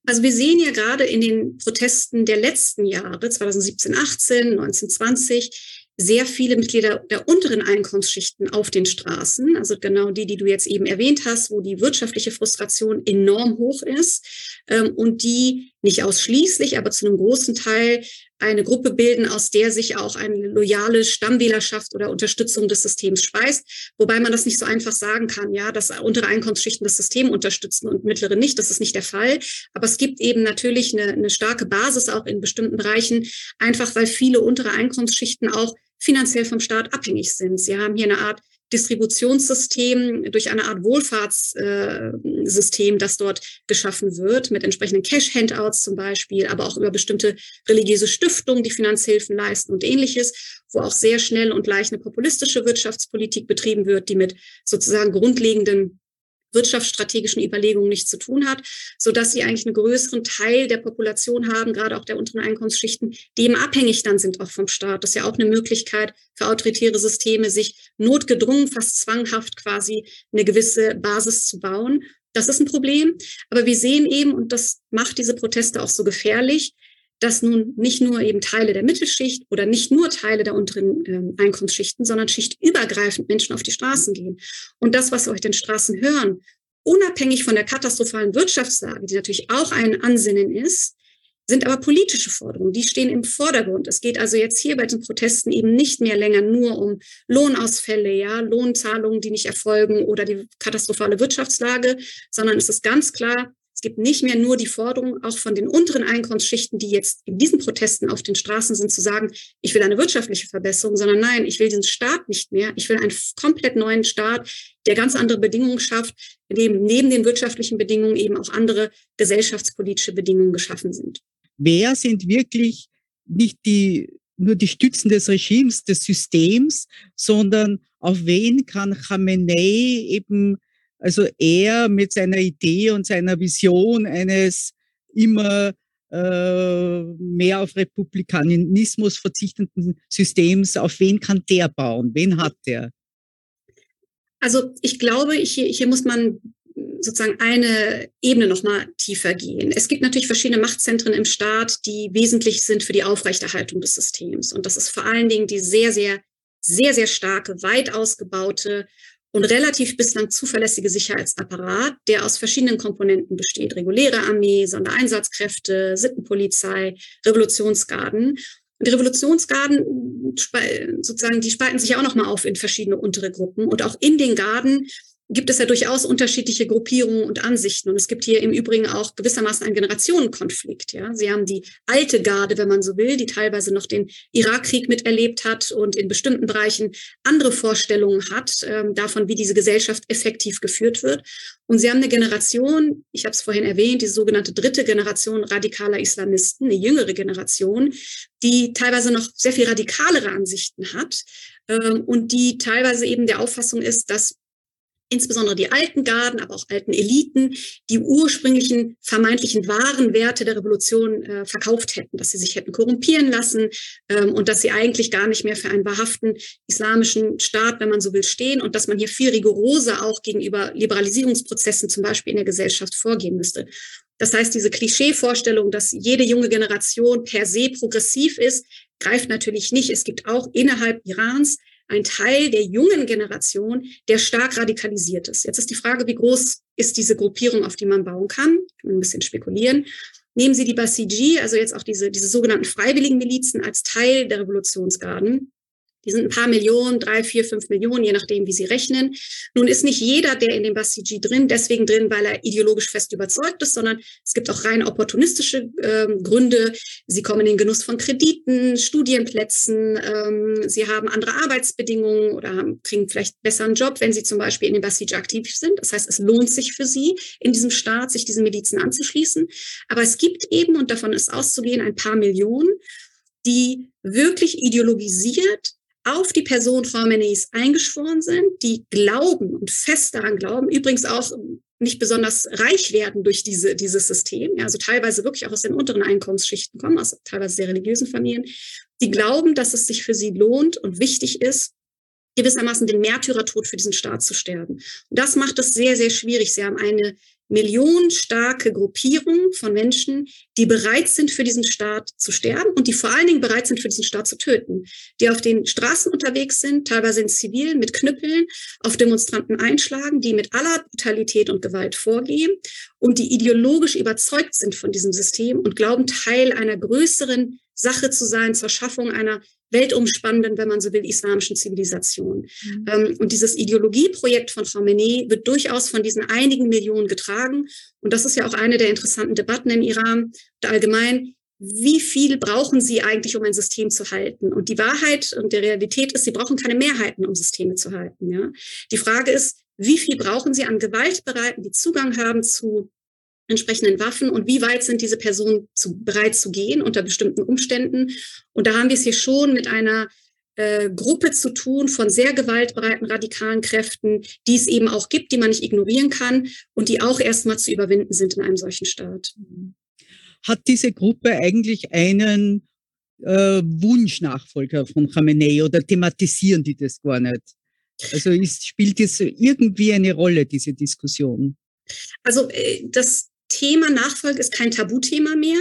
Also wir sehen ja gerade in den Protesten der letzten Jahre, 2017, 18, 19, 20, sehr viele Mitglieder der unteren Einkommensschichten auf den Straßen, also genau die, die du jetzt eben erwähnt hast, wo die wirtschaftliche Frustration enorm hoch ist ähm, und die nicht ausschließlich, aber zu einem großen Teil eine Gruppe bilden, aus der sich auch eine loyale Stammwählerschaft oder Unterstützung des Systems speist. Wobei man das nicht so einfach sagen kann, ja, dass untere Einkommensschichten das System unterstützen und mittlere nicht. Das ist nicht der Fall. Aber es gibt eben natürlich eine, eine starke Basis auch in bestimmten Bereichen, einfach weil viele untere Einkommensschichten auch finanziell vom Staat abhängig sind. Sie haben hier eine Art Distributionssystem, durch eine Art Wohlfahrtssystem, das dort geschaffen wird, mit entsprechenden Cash-Handouts zum Beispiel, aber auch über bestimmte religiöse Stiftungen, die Finanzhilfen leisten und ähnliches, wo auch sehr schnell und leicht eine populistische Wirtschaftspolitik betrieben wird, die mit sozusagen grundlegenden wirtschaftsstrategischen Überlegungen nichts zu tun hat, so dass sie eigentlich einen größeren Teil der Population haben, gerade auch der unteren Einkommensschichten, die eben abhängig dann sind auch vom Staat. Das ist ja auch eine Möglichkeit für autoritäre Systeme, sich notgedrungen, fast zwanghaft quasi eine gewisse Basis zu bauen. Das ist ein Problem. Aber wir sehen eben, und das macht diese Proteste auch so gefährlich, dass nun nicht nur eben Teile der Mittelschicht oder nicht nur Teile der unteren äh, Einkommensschichten, sondern schichtübergreifend Menschen auf die Straßen gehen. Und das, was wir auf den Straßen hören, unabhängig von der katastrophalen Wirtschaftslage, die natürlich auch ein Ansinnen ist, sind aber politische Forderungen, die stehen im Vordergrund. Es geht also jetzt hier bei den Protesten eben nicht mehr länger nur um Lohnausfälle, ja, Lohnzahlungen, die nicht erfolgen oder die katastrophale Wirtschaftslage, sondern es ist ganz klar, es gibt nicht mehr nur die Forderung, auch von den unteren Einkommensschichten, die jetzt in diesen Protesten auf den Straßen sind, zu sagen, ich will eine wirtschaftliche Verbesserung, sondern nein, ich will diesen Staat nicht mehr. Ich will einen komplett neuen Staat, der ganz andere Bedingungen schafft, in dem neben den wirtschaftlichen Bedingungen eben auch andere gesellschaftspolitische Bedingungen geschaffen sind. Wer sind wirklich nicht die, nur die Stützen des Regimes, des Systems, sondern auf wen kann Khamenei eben also er mit seiner Idee und seiner Vision eines immer äh, mehr auf Republikanismus verzichtenden Systems, auf wen kann der bauen? Wen hat der? Also ich glaube, hier, hier muss man sozusagen eine Ebene noch mal tiefer gehen. Es gibt natürlich verschiedene Machtzentren im Staat, die wesentlich sind für die Aufrechterhaltung des Systems. Und das ist vor allen Dingen die sehr, sehr, sehr, sehr starke, weit ausgebaute und relativ bislang zuverlässige Sicherheitsapparat, der aus verschiedenen Komponenten besteht. Reguläre Armee, Sondereinsatzkräfte, Sittenpolizei, Revolutionsgarden. Und die Revolutionsgarden sozusagen, die spalten sich ja auch nochmal auf in verschiedene untere Gruppen. Und auch in den Garden gibt es ja durchaus unterschiedliche Gruppierungen und Ansichten. Und es gibt hier im Übrigen auch gewissermaßen einen Generationenkonflikt. Ja, Sie haben die alte Garde, wenn man so will, die teilweise noch den Irakkrieg miterlebt hat und in bestimmten Bereichen andere Vorstellungen hat ähm, davon, wie diese Gesellschaft effektiv geführt wird. Und Sie haben eine Generation, ich habe es vorhin erwähnt, die sogenannte dritte Generation radikaler Islamisten, eine jüngere Generation, die teilweise noch sehr viel radikalere Ansichten hat ähm, und die teilweise eben der Auffassung ist, dass insbesondere die alten Garden, aber auch alten Eliten, die ursprünglichen vermeintlichen wahren Werte der Revolution äh, verkauft hätten, dass sie sich hätten korrumpieren lassen ähm, und dass sie eigentlich gar nicht mehr für einen wahrhaften islamischen Staat, wenn man so will, stehen und dass man hier viel rigoroser auch gegenüber Liberalisierungsprozessen zum Beispiel in der Gesellschaft vorgehen müsste. Das heißt, diese Klischeevorstellung, dass jede junge Generation per se progressiv ist, greift natürlich nicht. Es gibt auch innerhalb Irans ein Teil der jungen Generation, der stark radikalisiert ist. Jetzt ist die Frage, wie groß ist diese Gruppierung, auf die man bauen kann? Kann man ein bisschen spekulieren. Nehmen Sie die Basiji, also jetzt auch diese, diese sogenannten freiwilligen Milizen als Teil der Revolutionsgarden. Die sind ein paar Millionen, drei, vier, fünf Millionen, je nachdem, wie Sie rechnen. Nun ist nicht jeder, der in dem Basiji drin, deswegen drin, weil er ideologisch fest überzeugt ist, sondern es gibt auch rein opportunistische äh, Gründe. Sie kommen in den Genuss von Krediten, Studienplätzen, ähm, sie haben andere Arbeitsbedingungen oder haben, kriegen vielleicht besser einen Job, wenn sie zum Beispiel in dem Basiji aktiv sind. Das heißt, es lohnt sich für sie, in diesem Staat sich diesen Milizen anzuschließen. Aber es gibt eben, und davon ist auszugehen, ein paar Millionen, die wirklich ideologisiert auf die Person Khameneis eingeschworen sind, die glauben und fest daran glauben, übrigens auch nicht besonders reich werden durch diese, dieses System, ja, also teilweise wirklich auch aus den unteren Einkommensschichten kommen, aus teilweise sehr religiösen Familien, die glauben, dass es sich für sie lohnt und wichtig ist, gewissermaßen den Märtyrertod für diesen Staat zu sterben. Und das macht es sehr, sehr schwierig. Sie haben eine millionenstarke Gruppierung von Menschen, die bereit sind, für diesen Staat zu sterben und die vor allen Dingen bereit sind, für diesen Staat zu töten, die auf den Straßen unterwegs sind, teilweise in Zivil, mit Knüppeln, auf Demonstranten einschlagen, die mit aller Brutalität und Gewalt vorgehen und die ideologisch überzeugt sind von diesem System und glauben, Teil einer größeren Sache zu sein zur Schaffung einer weltumspannenden, wenn man so will, islamischen Zivilisation. Mhm. Ähm, und dieses Ideologieprojekt von Khamenei wird durchaus von diesen einigen Millionen getragen. Und das ist ja auch eine der interessanten Debatten im Iran allgemein. Wie viel brauchen Sie eigentlich, um ein System zu halten? Und die Wahrheit und die Realität ist, Sie brauchen keine Mehrheiten, um Systeme zu halten. Ja? Die Frage ist, wie viel brauchen Sie an Gewaltbereiten, die Zugang haben zu entsprechenden Waffen und wie weit sind diese Personen zu, bereit zu gehen unter bestimmten Umständen. Und da haben wir es hier schon mit einer äh, Gruppe zu tun von sehr gewaltbereiten radikalen Kräften, die es eben auch gibt, die man nicht ignorieren kann und die auch erstmal zu überwinden sind in einem solchen Staat. Hat diese Gruppe eigentlich einen äh, Wunschnachfolger von Khamenei oder thematisieren die das gar nicht? Also ist, spielt das irgendwie eine Rolle, diese Diskussion? Also äh, das Thema Nachfolge ist kein Tabuthema mehr,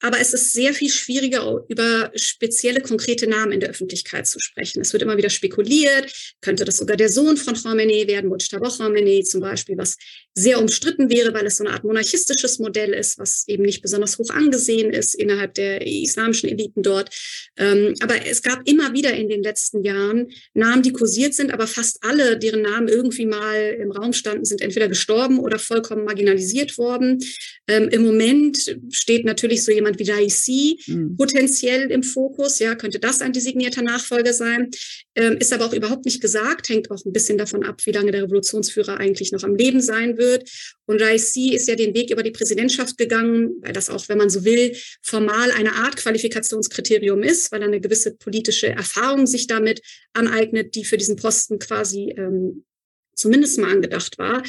aber es ist sehr viel schwieriger, über spezielle, konkrete Namen in der Öffentlichkeit zu sprechen. Es wird immer wieder spekuliert, könnte das sogar der Sohn von Khamenei werden, Mujtaba Khamenei zum Beispiel, was sehr umstritten wäre, weil es so eine Art monarchistisches Modell ist, was eben nicht besonders hoch angesehen ist innerhalb der islamischen Eliten dort. Ähm, aber es gab immer wieder in den letzten Jahren Namen, die kursiert sind, aber fast alle, deren Namen irgendwie mal im Raum standen, sind entweder gestorben oder vollkommen marginalisiert worden. Ähm, Im Moment steht natürlich so jemand wie Raisi mhm. potenziell im Fokus. Ja, könnte das ein designierter Nachfolger sein? Ähm, ist aber auch überhaupt nicht gesagt, hängt auch ein bisschen davon ab, wie lange der Revolutionsführer eigentlich noch am Leben sein wird. Und Raisi ist ja den Weg über die Präsidentschaft gegangen, weil das auch, wenn man so will, formal eine Art Qualifikationskriterium ist, weil er eine gewisse politische Erfahrung sich damit aneignet, die für diesen Posten quasi ähm, zumindest mal angedacht war.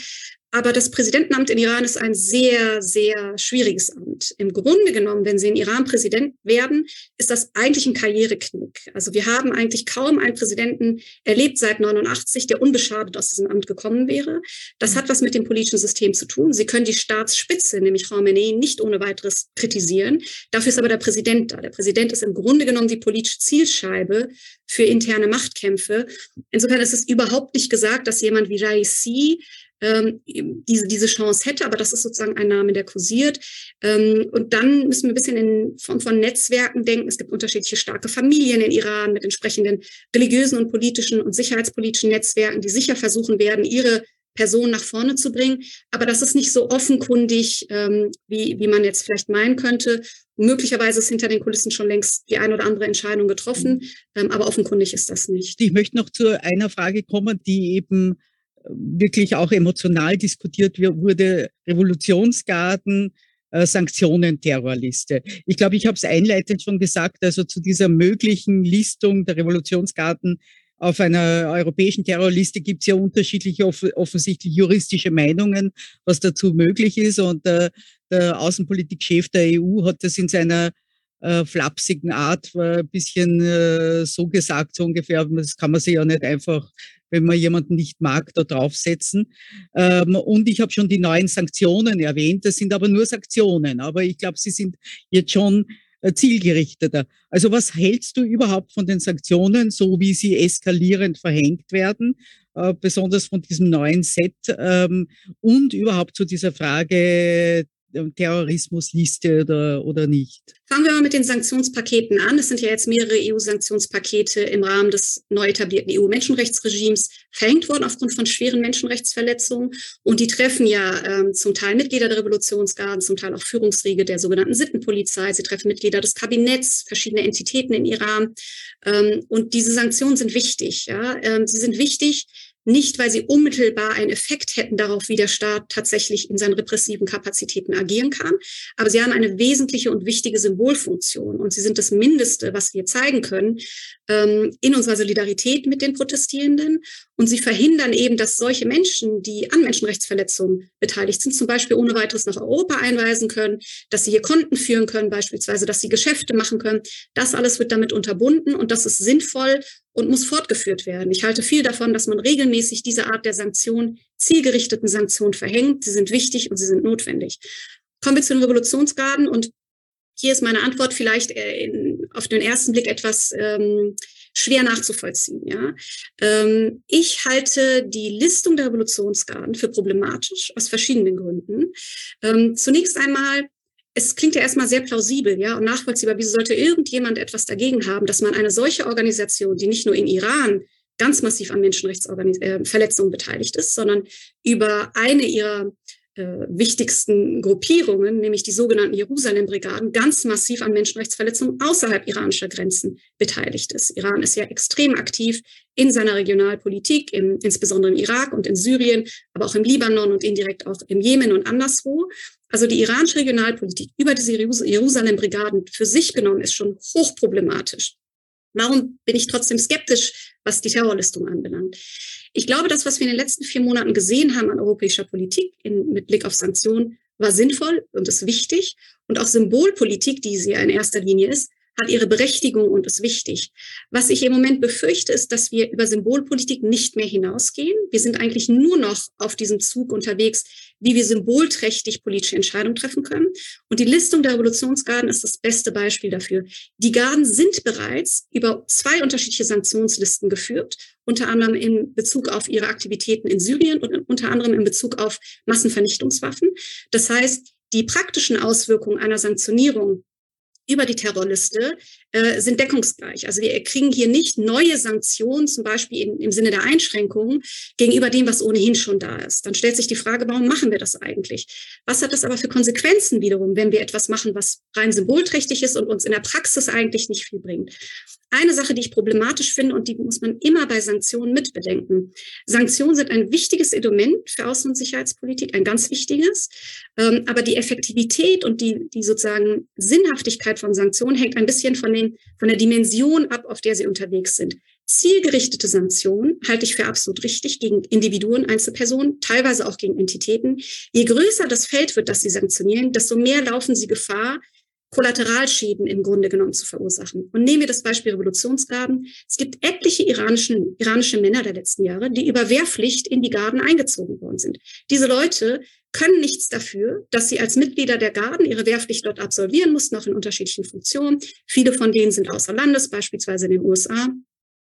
Aber das Präsidentenamt in Iran ist ein sehr, sehr schwieriges Amt. Im Grunde genommen, wenn Sie in Iran Präsident werden, ist das eigentlich ein Karriereknick. Also wir haben eigentlich kaum einen Präsidenten erlebt seit 89, der unbeschadet aus diesem Amt gekommen wäre. Das hat was mit dem politischen System zu tun. Sie können die Staatsspitze, nämlich Khamenei, nicht ohne weiteres kritisieren. Dafür ist aber der Präsident da. Der Präsident ist im Grunde genommen die politische Zielscheibe für interne Machtkämpfe. Insofern ist es überhaupt nicht gesagt, dass jemand wie Raisi ähm, diese, diese Chance hätte, aber das ist sozusagen ein Name, der kursiert. Ähm, und dann müssen wir ein bisschen in Form von Netzwerken denken. Es gibt unterschiedliche starke Familien in Iran mit entsprechenden religiösen und politischen und sicherheitspolitischen Netzwerken, die sicher versuchen werden, ihre Person nach vorne zu bringen. Aber das ist nicht so offenkundig, ähm, wie, wie man jetzt vielleicht meinen könnte. Möglicherweise ist hinter den Kulissen schon längst die ein oder andere Entscheidung getroffen, mhm. ähm, aber offenkundig ist das nicht. Ich möchte noch zu einer Frage kommen, die eben wirklich auch emotional diskutiert wurde, Revolutionsgarden, äh, Sanktionen, Terrorliste. Ich glaube, ich habe es einleitend schon gesagt, also zu dieser möglichen Listung der Revolutionsgarden auf einer europäischen Terrorliste gibt es ja unterschiedliche, off offensichtlich juristische Meinungen, was dazu möglich ist. Und äh, der Außenpolitikchef der EU hat das in seiner äh, flapsigen Art ein bisschen äh, so gesagt, so ungefähr, das kann man sich ja nicht einfach wenn man jemanden nicht mag, da draufsetzen. Ähm, und ich habe schon die neuen Sanktionen erwähnt. Das sind aber nur Sanktionen. Aber ich glaube, sie sind jetzt schon äh, zielgerichteter. Also was hältst du überhaupt von den Sanktionen, so wie sie eskalierend verhängt werden, äh, besonders von diesem neuen Set ähm, und überhaupt zu dieser Frage Terrorismusliste oder, oder nicht? Fangen wir mal mit den Sanktionspaketen an. Es sind ja jetzt mehrere EU-Sanktionspakete im Rahmen des neu etablierten EU-Menschenrechtsregimes verhängt worden aufgrund von schweren Menschenrechtsverletzungen. Und die treffen ja ähm, zum Teil Mitglieder der Revolutionsgarden, zum Teil auch Führungsriege der sogenannten Sittenpolizei. Sie treffen Mitglieder des Kabinetts, verschiedene Entitäten in Iran. Ähm, und diese Sanktionen sind wichtig. Ja? Ähm, sie sind wichtig, nicht, weil sie unmittelbar einen Effekt hätten darauf, wie der Staat tatsächlich in seinen repressiven Kapazitäten agieren kann, aber sie haben eine wesentliche und wichtige Symbolfunktion. Und sie sind das Mindeste, was wir zeigen können ähm, in unserer Solidarität mit den Protestierenden und sie verhindern eben, dass solche Menschen, die an Menschenrechtsverletzungen beteiligt sind, zum Beispiel ohne weiteres nach Europa einweisen können, dass sie hier Konten führen können, beispielsweise, dass sie Geschäfte machen können. Das alles wird damit unterbunden und das ist sinnvoll und muss fortgeführt werden. Ich halte viel davon, dass man regelmäßig diese Art der Sanktionen, zielgerichteten Sanktionen verhängt. Sie sind wichtig und sie sind notwendig. Kommen wir zu den Revolutionsgarden und hier ist meine Antwort vielleicht äh, in, auf den ersten Blick etwas ähm, schwer nachzuvollziehen. Ja? Ähm, ich halte die Listung der Revolutionsgarden für problematisch aus verschiedenen Gründen. Ähm, zunächst einmal es klingt ja erstmal sehr plausibel, ja, und nachvollziehbar. Wieso sollte irgendjemand etwas dagegen haben, dass man eine solche Organisation, die nicht nur in Iran ganz massiv an Menschenrechtsverletzungen äh, beteiligt ist, sondern über eine ihrer äh, wichtigsten Gruppierungen, nämlich die sogenannten Jerusalem-Brigaden, ganz massiv an Menschenrechtsverletzungen außerhalb iranischer Grenzen beteiligt ist. Iran ist ja extrem aktiv in seiner Regionalpolitik, im, insbesondere im Irak und in Syrien, aber auch im Libanon und indirekt auch im Jemen und anderswo. Also die iranische Regionalpolitik über diese Jerusalem-Brigaden für sich genommen ist schon hochproblematisch. Warum bin ich trotzdem skeptisch, was die Terrorlistung anbelangt? Ich glaube, das, was wir in den letzten vier Monaten gesehen haben an europäischer Politik in, mit Blick auf Sanktionen, war sinnvoll und ist wichtig. Und auch Symbolpolitik, die sie ja in erster Linie ist, hat ihre Berechtigung und ist wichtig. Was ich im Moment befürchte, ist, dass wir über Symbolpolitik nicht mehr hinausgehen. Wir sind eigentlich nur noch auf diesem Zug unterwegs, wie wir symbolträchtig politische Entscheidungen treffen können. Und die Listung der Revolutionsgarden ist das beste Beispiel dafür. Die Garden sind bereits über zwei unterschiedliche Sanktionslisten geführt, unter anderem in Bezug auf ihre Aktivitäten in Syrien und unter anderem in Bezug auf Massenvernichtungswaffen. Das heißt, die praktischen Auswirkungen einer Sanktionierung über die Terrorliste äh, sind deckungsgleich. Also wir kriegen hier nicht neue Sanktionen, zum Beispiel in, im Sinne der Einschränkungen, gegenüber dem, was ohnehin schon da ist. Dann stellt sich die Frage, warum machen wir das eigentlich? Was hat das aber für Konsequenzen wiederum, wenn wir etwas machen, was rein symbolträchtig ist und uns in der Praxis eigentlich nicht viel bringt? Eine Sache, die ich problematisch finde und die muss man immer bei Sanktionen mitbedenken. Sanktionen sind ein wichtiges Element für Außen- und Sicherheitspolitik, ein ganz wichtiges. Ähm, aber die Effektivität und die, die sozusagen Sinnhaftigkeit von Sanktionen hängt ein bisschen von, den, von der Dimension ab, auf der sie unterwegs sind. Zielgerichtete Sanktionen halte ich für absolut richtig gegen Individuen, Einzelpersonen, teilweise auch gegen Entitäten. Je größer das Feld wird, das sie sanktionieren, desto mehr laufen sie Gefahr, Kollateralschäden im Grunde genommen zu verursachen. Und nehmen wir das Beispiel Revolutionsgarden. Es gibt etliche iranischen, iranische Männer der letzten Jahre, die über Wehrpflicht in die Garden eingezogen worden sind. Diese Leute können nichts dafür, dass sie als Mitglieder der Garden ihre Wehrpflicht dort absolvieren mussten, auch in unterschiedlichen Funktionen. Viele von denen sind außer Landes, beispielsweise in den USA.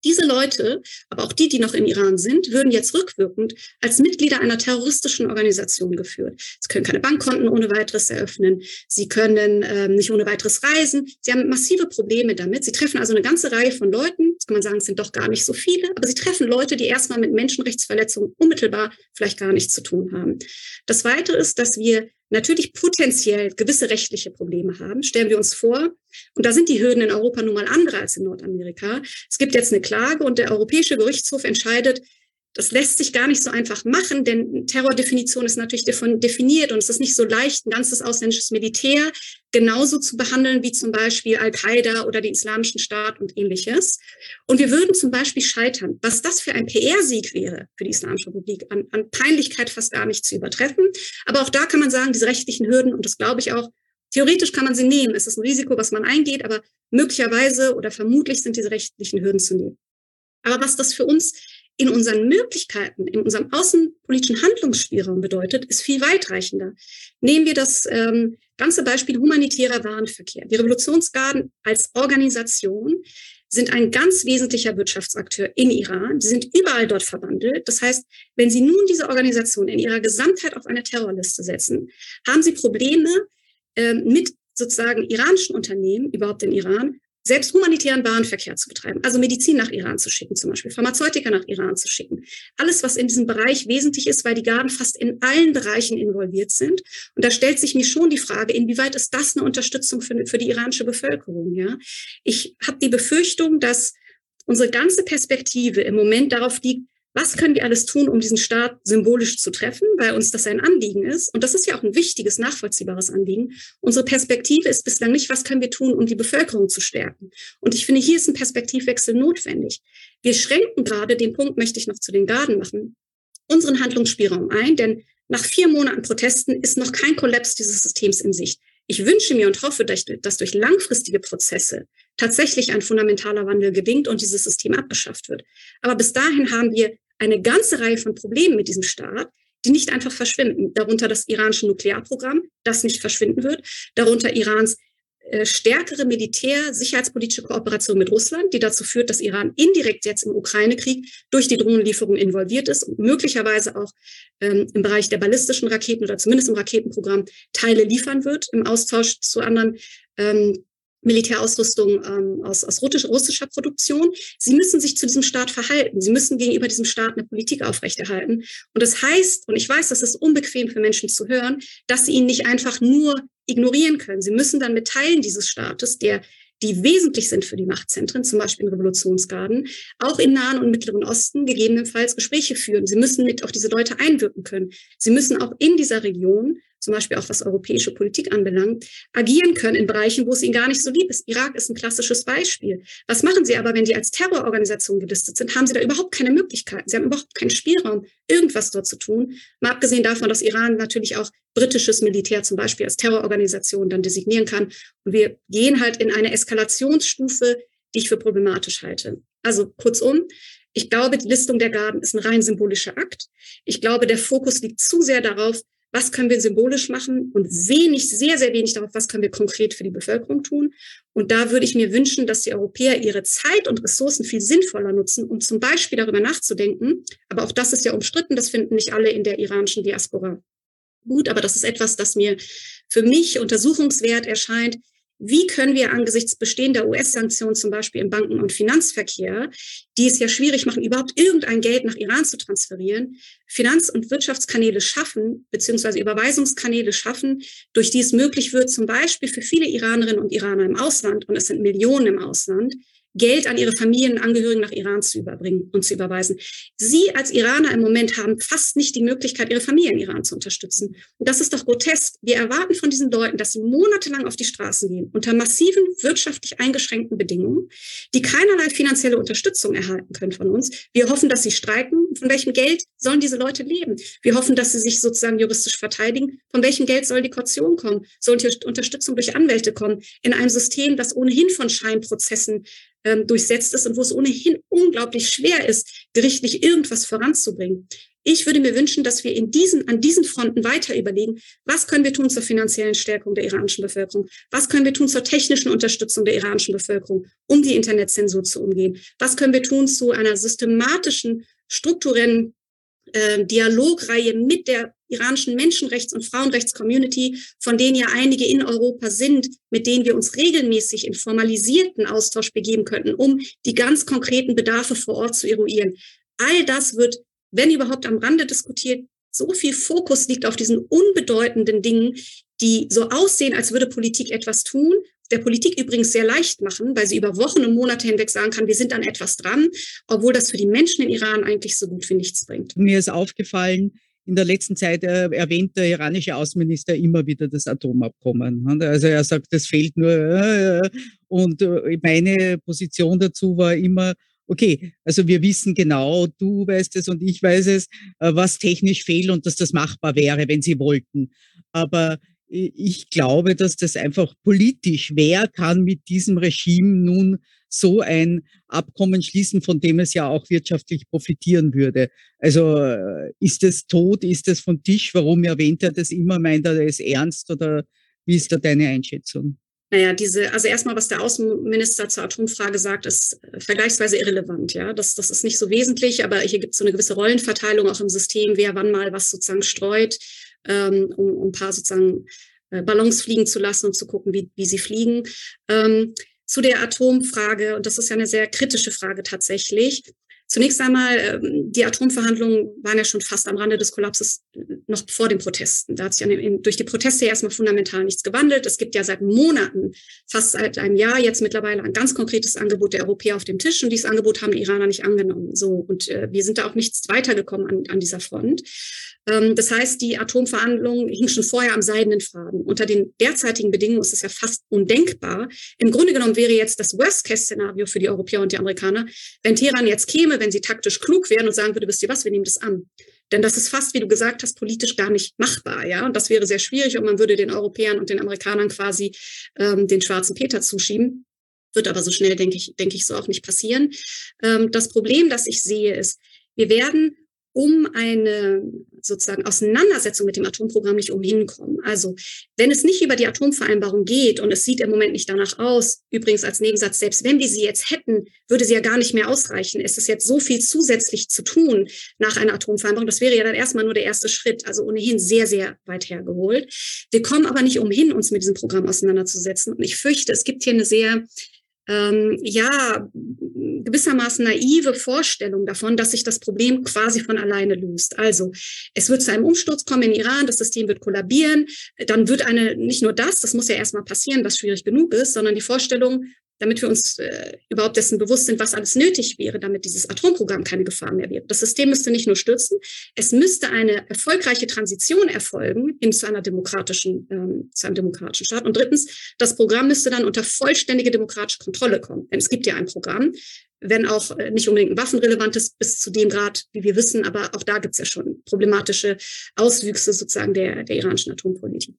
Diese Leute, aber auch die, die noch im Iran sind, würden jetzt rückwirkend als Mitglieder einer terroristischen Organisation geführt. Sie können keine Bankkonten ohne weiteres eröffnen. Sie können ähm, nicht ohne weiteres reisen. Sie haben massive Probleme damit. Sie treffen also eine ganze Reihe von Leuten. Das kann man sagen, es sind doch gar nicht so viele, aber sie treffen Leute, die erstmal mit Menschenrechtsverletzungen unmittelbar vielleicht gar nichts zu tun haben. Das Weitere ist, dass wir natürlich potenziell gewisse rechtliche Probleme haben. Stellen wir uns vor, und da sind die Hürden in Europa nun mal andere als in Nordamerika. Es gibt jetzt eine Klage und der Europäische Gerichtshof entscheidet, Das lässt sich gar nicht so einfach machen, denn Terrordefinition ist natürlich definiert und es ist nicht so leicht, ein ganzes ausländisches Militär genauso zu behandeln wie zum Beispiel Al-Qaida oder den Islamischen Staat und ähnliches. Und wir würden zum Beispiel scheitern. Was das für ein PR-Sieg wäre für die Islamische Republik, an, an Peinlichkeit fast gar nicht zu übertreffen. Aber auch da kann man sagen, diese rechtlichen Hürden, und das glaube ich auch, theoretisch kann man sie nehmen. Es ist ein Risiko, was man eingeht, aber möglicherweise oder vermutlich sind diese rechtlichen Hürden zu nehmen. Aber was das für uns in unseren Möglichkeiten, in unserem außenpolitischen Handlungsspielraum bedeutet, ist viel weitreichender. Nehmen wir das ähm, ganze Beispiel humanitärer Warenverkehr. Die Revolutionsgarden als Organisation sind ein ganz wesentlicher Wirtschaftsakteur in Iran. Sie sind überall dort verwandelt. Das heißt, wenn Sie nun diese Organisation in ihrer Gesamtheit auf eine Terrorliste setzen, haben Sie Probleme äh, mit sozusagen iranischen Unternehmen, überhaupt in Iran, selbst humanitären Warenverkehr zu betreiben, also Medizin nach Iran zu schicken, zum Beispiel Pharmazeutika nach Iran zu schicken. Alles, was in diesem Bereich wesentlich ist, weil die Garden fast in allen Bereichen involviert sind. Und da stellt sich mir schon die Frage, inwieweit ist das eine Unterstützung für, für die iranische Bevölkerung? Ja, ich habe die Befürchtung, dass unsere ganze Perspektive im Moment darauf liegt, was können wir alles tun, um diesen Staat symbolisch zu treffen, weil uns das ein Anliegen ist. Und das ist ja auch ein wichtiges, nachvollziehbares Anliegen. Unsere Perspektive ist bislang nicht, was können wir tun, um die Bevölkerung zu stärken. Und ich finde, hier ist ein Perspektivwechsel notwendig. Wir schränken gerade, den Punkt möchte ich noch zu den Garden machen, unseren Handlungsspielraum ein, denn nach vier Monaten Protesten ist noch kein Kollaps dieses Systems in Sicht. Ich wünsche mir und hoffe, dass durch langfristige Prozesse tatsächlich ein fundamentaler Wandel gelingt und dieses System abgeschafft wird. Aber bis dahin haben wir eine ganze Reihe von Problemen mit diesem Staat, die nicht einfach verschwinden. Darunter das iranische Nuklearprogramm, das nicht verschwinden wird. Darunter Irans äh, stärkere militär-sicherheitspolitische Kooperation mit Russland, die dazu führt, dass Iran indirekt jetzt im Ukraine-Krieg durch die Drohnenlieferung involviert ist und möglicherweise auch ähm, im Bereich der ballistischen Raketen oder zumindest im Raketenprogramm Teile liefern wird im Austausch zu anderen ähm, Militärausrüstung ähm, aus, aus russischer Produktion. Sie müssen sich zu diesem Staat verhalten. Sie müssen gegenüber diesem Staat eine Politik aufrechterhalten. Und das heißt, und ich weiß, das ist unbequem für Menschen zu hören, dass sie ihn nicht einfach nur ignorieren können. Sie müssen dann mit Teilen dieses Staates, der die wesentlich sind für die Machtzentren, zum Beispiel in Revolutionsgarden, auch im Nahen und Mittleren Osten gegebenenfalls Gespräche führen. Sie müssen mit auf diese Leute einwirken können. Sie müssen auch in dieser Region zum Beispiel auch was europäische Politik anbelangt, agieren können in Bereichen, wo es ihnen gar nicht so lieb ist. Irak ist ein klassisches Beispiel. Was machen sie aber, wenn die als Terrororganisation gelistet sind? Haben sie da überhaupt keine Möglichkeiten? Sie haben überhaupt keinen Spielraum, irgendwas dort zu tun. Mal abgesehen davon, dass Iran natürlich auch britisches Militär zum Beispiel als Terrororganisation dann designieren kann. Und wir gehen halt in eine Eskalationsstufe, die ich für problematisch halte. Also kurzum, ich glaube, die Listung der Garden ist ein rein symbolischer Akt. Ich glaube, der Fokus liegt zu sehr darauf, was können wir symbolisch machen und wenig, sehr, sehr wenig darauf, was können wir konkret für die Bevölkerung tun. Und da würde ich mir wünschen, dass die Europäer ihre Zeit und Ressourcen viel sinnvoller nutzen, um zum Beispiel darüber nachzudenken. Aber auch das ist ja umstritten, das finden nicht alle in der iranischen Diaspora gut, aber das ist etwas, das mir für mich untersuchungswert erscheint, wie können wir angesichts bestehender US-Sanktionen zum Beispiel im Banken- und Finanzverkehr, die es ja schwierig machen, überhaupt irgendein Geld nach Iran zu transferieren, Finanz- und Wirtschaftskanäle schaffen, beziehungsweise Überweisungskanäle schaffen, durch die es möglich wird, zum Beispiel für viele Iranerinnen und Iraner im Ausland, und es sind Millionen im Ausland, Geld an ihre Familienangehörigen nach Iran zu überbringen und zu überweisen. Sie als Iraner im Moment haben fast nicht die Möglichkeit, ihre Familie in Iran zu unterstützen. Und das ist doch grotesk. Wir erwarten von diesen Leuten, dass sie monatelang auf die Straßen gehen, unter massiven wirtschaftlich eingeschränkten Bedingungen, die keinerlei finanzielle Unterstützung erhalten können von uns. Wir hoffen, dass sie streiken. Von welchem Geld sollen diese Leute leben? Wir hoffen, dass sie sich sozusagen juristisch verteidigen. Von welchem Geld soll die Kaution kommen? Soll die Unterstützung durch Anwälte kommen? In einem System, das ohnehin von Scheinprozessen ähm, durchsetzt ist und wo es ohnehin unglaublich schwer ist, gerichtlich irgendwas voranzubringen. Ich würde mir wünschen, dass wir in diesen, an diesen Fronten weiter überlegen, was können wir tun zur finanziellen Stärkung der iranischen Bevölkerung? Was können wir tun zur technischen Unterstützung der iranischen Bevölkerung, um die Internetzensur zu umgehen? Was können wir tun zu einer systematischen, strukturellen äh, Dialogreihe mit der iranischen Menschenrechts- und Frauenrechts-Community, von denen ja einige in Europa sind, mit denen wir uns regelmäßig in formalisierten Austausch begeben könnten, um die ganz konkreten Bedarfe vor Ort zu eruieren. All das wird, wenn überhaupt am Rande diskutiert, so viel Fokus liegt auf diesen unbedeutenden Dingen, die so aussehen, als würde Politik etwas tun, der Politik übrigens sehr leicht machen, weil sie über Wochen und Monate hinweg sagen kann, wir sind an etwas dran, obwohl das für die Menschen in Iran eigentlich so gut wie nichts bringt. Mir ist aufgefallen, in der letzten Zeit äh, erwähnt der iranische Außenminister immer wieder das Atomabkommen. Also er sagt, das fehlt nur. Äh, und äh, meine Position dazu war immer, okay, also wir wissen genau, du weißt es und ich weiß es, was technisch fehlt und dass das machbar wäre, wenn sie wollten. Aber ich glaube, dass das einfach politisch, wer kann mit diesem Regime nun so ein Abkommen schließen, von dem es ja auch wirtschaftlich profitieren würde. Also äh, ist es tot, ist es vom Tisch? Warum erwähnt er das immer? Meint er es ernst oder wie ist da deine Einschätzung? Naja, diese, also erstmal, was der Außenminister zur Atomfrage sagt, ist äh, vergleichsweise irrelevant. Ja, das, das ist nicht so wesentlich, aber hier gibt es so eine gewisse Rollenverteilung auch im System, wer wann mal was sozusagen streut, ähm, um, um ein paar sozusagen äh, Ballons fliegen zu lassen und zu gucken, wie, wie sie fliegen. Ähm, zu der Atomfrage, und das ist ja eine sehr kritische Frage tatsächlich, Zunächst einmal, ähm, die Atomverhandlungen waren ja schon fast am Rande des Kollapses äh, noch vor den Protesten. Da hat sich durch die Proteste erstmal fundamental nichts gewandelt. Es gibt ja seit Monaten, fast seit einem Jahr jetzt mittlerweile ein ganz konkretes Angebot der Europäer auf dem Tisch und dieses Angebot haben die Iraner nicht angenommen. So und äh, wir sind da auch nichts weitergekommen an, an dieser Front. Ähm, das heißt, die Atomverhandlungen hingen schon vorher am seidenen Faden. Unter den derzeitigen Bedingungen ist es ja fast undenkbar. Im Grunde genommen wäre jetzt das Worst-Case-Szenario für die Europäer und die Amerikaner, wenn Teheran jetzt käme, wenn sie taktisch klug wären und sagen würde, wisst ihr was, wir nehmen das an. Denn das ist fast, wie du gesagt hast, politisch gar nicht machbar, ja. Und das wäre sehr schwierig und man würde den Europäern und den Amerikanern quasi ähm, den schwarzen Peter zuschieben. Wird aber so schnell, denke ich, denke ich, so auch nicht passieren. Ähm, das Problem, das ich sehe, ist, wir werden um eine sozusagen Auseinandersetzung mit dem Atomprogramm nicht umhin kommen. Also wenn es nicht über die Atomvereinbarung geht und es sieht im Moment nicht danach aus, übrigens als Nebensatz, selbst wenn wir sie jetzt hätten, würde sie ja gar nicht mehr ausreichen. Es ist jetzt so viel zusätzlich zu tun nach einer Atomvereinbarung. Das wäre ja dann erstmal nur der erste Schritt, also ohnehin sehr, sehr weit hergeholt. Wir kommen aber nicht umhin, uns mit diesem Programm auseinanderzusetzen. Und ich fürchte, es gibt hier eine sehr ähm, ja, gewissermaßen naive Vorstellung davon, dass sich das Problem quasi von alleine löst. Also es wird zu einem Umsturz kommen in Iran, das System wird kollabieren, dann wird eine, nicht nur das, das muss ja erstmal passieren, was schwierig genug ist, sondern die Vorstellung, damit wir uns äh, überhaupt dessen bewusst sind, was alles nötig wäre, damit dieses Atomprogramm keine Gefahr mehr wird. Das System müsste nicht nur stürzen, es müsste eine erfolgreiche Transition erfolgen hin zu einer demokratischen, ähm, zu einem demokratischen Staat. Und drittens, das Programm müsste dann unter vollständige demokratische Kontrolle kommen. Denn es gibt ja ein Programm, wenn auch äh, nicht unbedingt ein waffenrelevantes bis zu dem Grad, wie wir wissen, aber auch da gibt es ja schon problematische Auswüchse sozusagen der, der iranischen Atompolitik.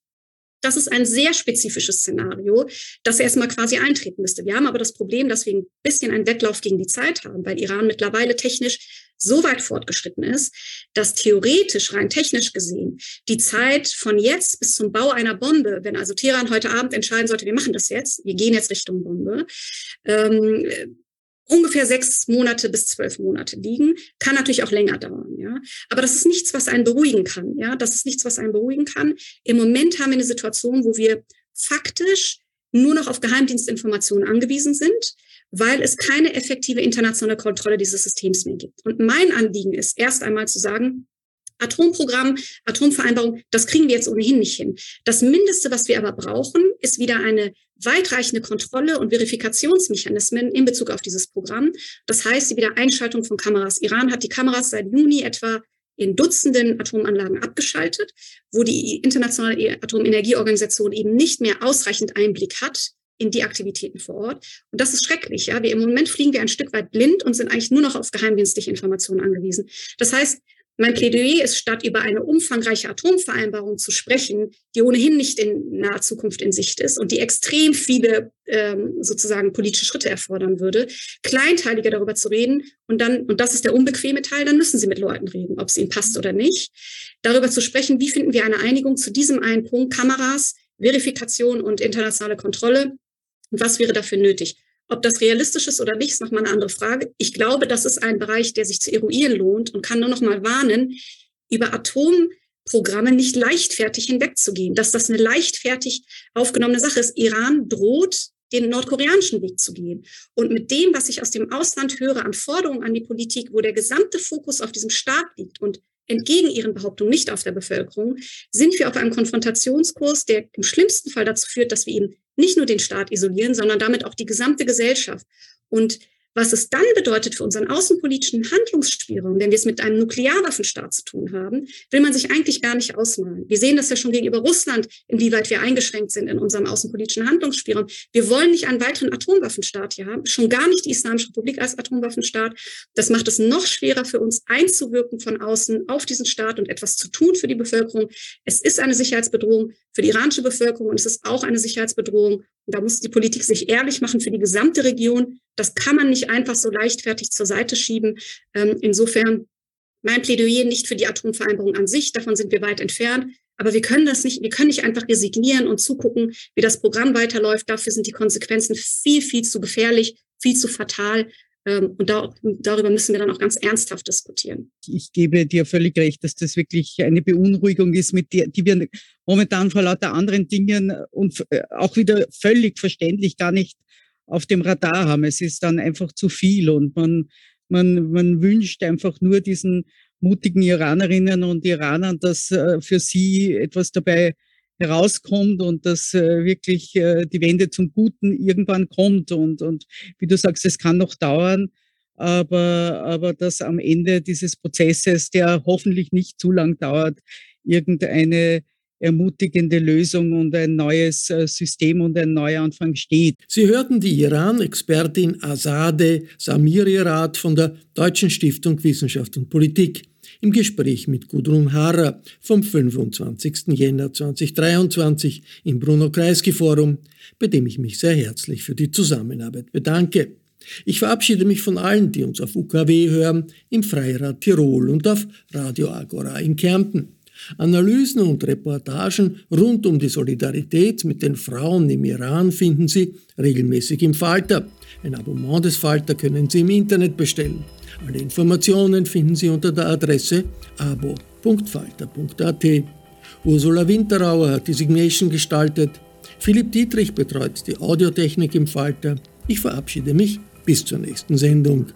Das ist ein sehr spezifisches Szenario, das erstmal quasi eintreten müsste. Wir haben aber das Problem, dass wir ein bisschen einen Wettlauf gegen die Zeit haben, weil Iran mittlerweile technisch so weit fortgeschritten ist, dass theoretisch, rein technisch gesehen, die Zeit von jetzt bis zum Bau einer Bombe, wenn also Teheran heute Abend entscheiden sollte, wir machen das jetzt, wir gehen jetzt Richtung Bombe, ähm, ungefähr sechs Monate bis zwölf Monate liegen. Kann natürlich auch länger dauern, ja. Aber das ist nichts, was einen beruhigen kann, ja. Das ist nichts, was einen beruhigen kann. Im Moment haben wir eine Situation, wo wir faktisch nur noch auf Geheimdienstinformationen angewiesen sind, weil es keine effektive internationale Kontrolle dieses Systems mehr gibt. Und mein Anliegen ist erst einmal zu sagen, Atomprogramm, Atomvereinbarung, das kriegen wir jetzt ohnehin nicht hin. Das Mindeste, was wir aber brauchen, ist wieder eine weitreichende Kontrolle und Verifikationsmechanismen in Bezug auf dieses Programm. Das heißt, die Wiedereinschaltung von Kameras. Iran hat die Kameras seit Juni etwa in Dutzenden Atomanlagen abgeschaltet, wo die internationale Atomenergieorganisation eben nicht mehr ausreichend Einblick hat in die Aktivitäten vor Ort. Und das ist schrecklich. Ja, wir im Moment fliegen wir ein Stück weit blind und sind eigentlich nur noch auf geheimdienstliche Informationen angewiesen. Das heißt, mein Plädoyer ist, statt über eine umfangreiche Atomvereinbarung zu sprechen, die ohnehin nicht in naher Zukunft in Sicht ist und die extrem viele ähm, sozusagen politische Schritte erfordern würde, kleinteiliger darüber zu reden und dann, und das ist der unbequeme Teil, dann müssen Sie mit Leuten reden, ob es Ihnen passt oder nicht, darüber zu sprechen, wie finden wir eine Einigung zu diesem einen Punkt, Kameras, Verifikation und internationale Kontrolle und was wäre dafür nötig. Ob das realistisch ist oder nicht, ist nochmal eine andere Frage. Ich glaube, das ist ein Bereich, der sich zu eruieren lohnt und kann nur noch mal warnen, über Atomprogramme nicht leichtfertig hinwegzugehen, dass das eine leichtfertig aufgenommene Sache ist. Iran droht, den nordkoreanischen Weg zu gehen. Und mit dem, was ich aus dem Ausland höre an Forderungen an die Politik, wo der gesamte Fokus auf diesem Staat liegt und entgegen ihren Behauptungen nicht auf der Bevölkerung, sind wir auf einem Konfrontationskurs, der im schlimmsten Fall dazu führt, dass wir eben nicht nur den Staat isolieren, sondern damit auch die gesamte Gesellschaft. Und was es dann bedeutet für unseren außenpolitischen Handlungsspielraum, wenn wir es mit einem Nuklearwaffenstaat zu tun haben, will man sich eigentlich gar nicht ausmalen. Wir sehen das ja schon gegenüber Russland, inwieweit wir eingeschränkt sind in unserem außenpolitischen Handlungsspielraum. Wir wollen nicht einen weiteren Atomwaffenstaat hier haben, schon gar nicht die Islamische Republik als Atomwaffenstaat. Das macht es noch schwerer für uns einzuwirken von außen auf diesen Staat und etwas zu tun für die Bevölkerung. Es ist eine Sicherheitsbedrohung für die iranische Bevölkerung und es ist auch eine Sicherheitsbedrohung da muss die Politik sich ehrlich machen für die gesamte Region. Das kann man nicht einfach so leichtfertig zur Seite schieben. Ähm, insofern mein Plädoyer nicht für die Atomvereinbarung an sich, davon sind wir weit entfernt. Aber wir können das nicht, wir können nicht einfach resignieren und zugucken, wie das Programm weiterläuft. Dafür sind die Konsequenzen viel, viel zu gefährlich, viel zu fatal. Ähm, und da, darüber müssen wir dann auch ganz ernsthaft diskutieren. Ich gebe dir völlig recht, dass das wirklich eine Beunruhigung ist, mit der, die wir momentan vor lauter anderen Dingen und äh, auch wieder völlig verständlich gar nicht auf dem Radar haben. Es ist dann einfach zu viel und man, man, man wünscht einfach nur diesen mutigen Iranerinnen und Iranern, dass äh, für sie etwas dabei herauskommt und dass äh, wirklich äh, die Wende zum Guten irgendwann kommt. Und, und wie du sagst, es kann noch dauern, aber, aber dass am Ende dieses Prozesses, der hoffentlich nicht zu lang dauert, irgendeine ermutigende Lösung und ein neues äh, System und ein Neuanfang steht. Sie hörten die Iran-Expertin Azadeh Samirirat von der Deutschen Stiftung Wissenschaft und Politik im Gespräch mit Gudrun Harrer vom 25. Jänner 2023 im Bruno-Kreisky-Forum, bei dem ich mich sehr herzlich für die Zusammenarbeit bedanke. Ich verabschiede mich von allen, die uns auf UKW hören, im Freirad Tirol und auf Radio Agora in Kärnten. Analysen und Reportagen rund um die Solidarität mit den Frauen im Iran finden Sie regelmäßig im Falter. Ein Abonnement des Falter können Sie im Internet bestellen. Alle Informationen finden Sie unter der Adresse abo.falter.at. Ursula Winterauer hat die Signation gestaltet. Philipp Dietrich betreut die Audiotechnik im Falter. Ich verabschiede mich bis zur nächsten Sendung.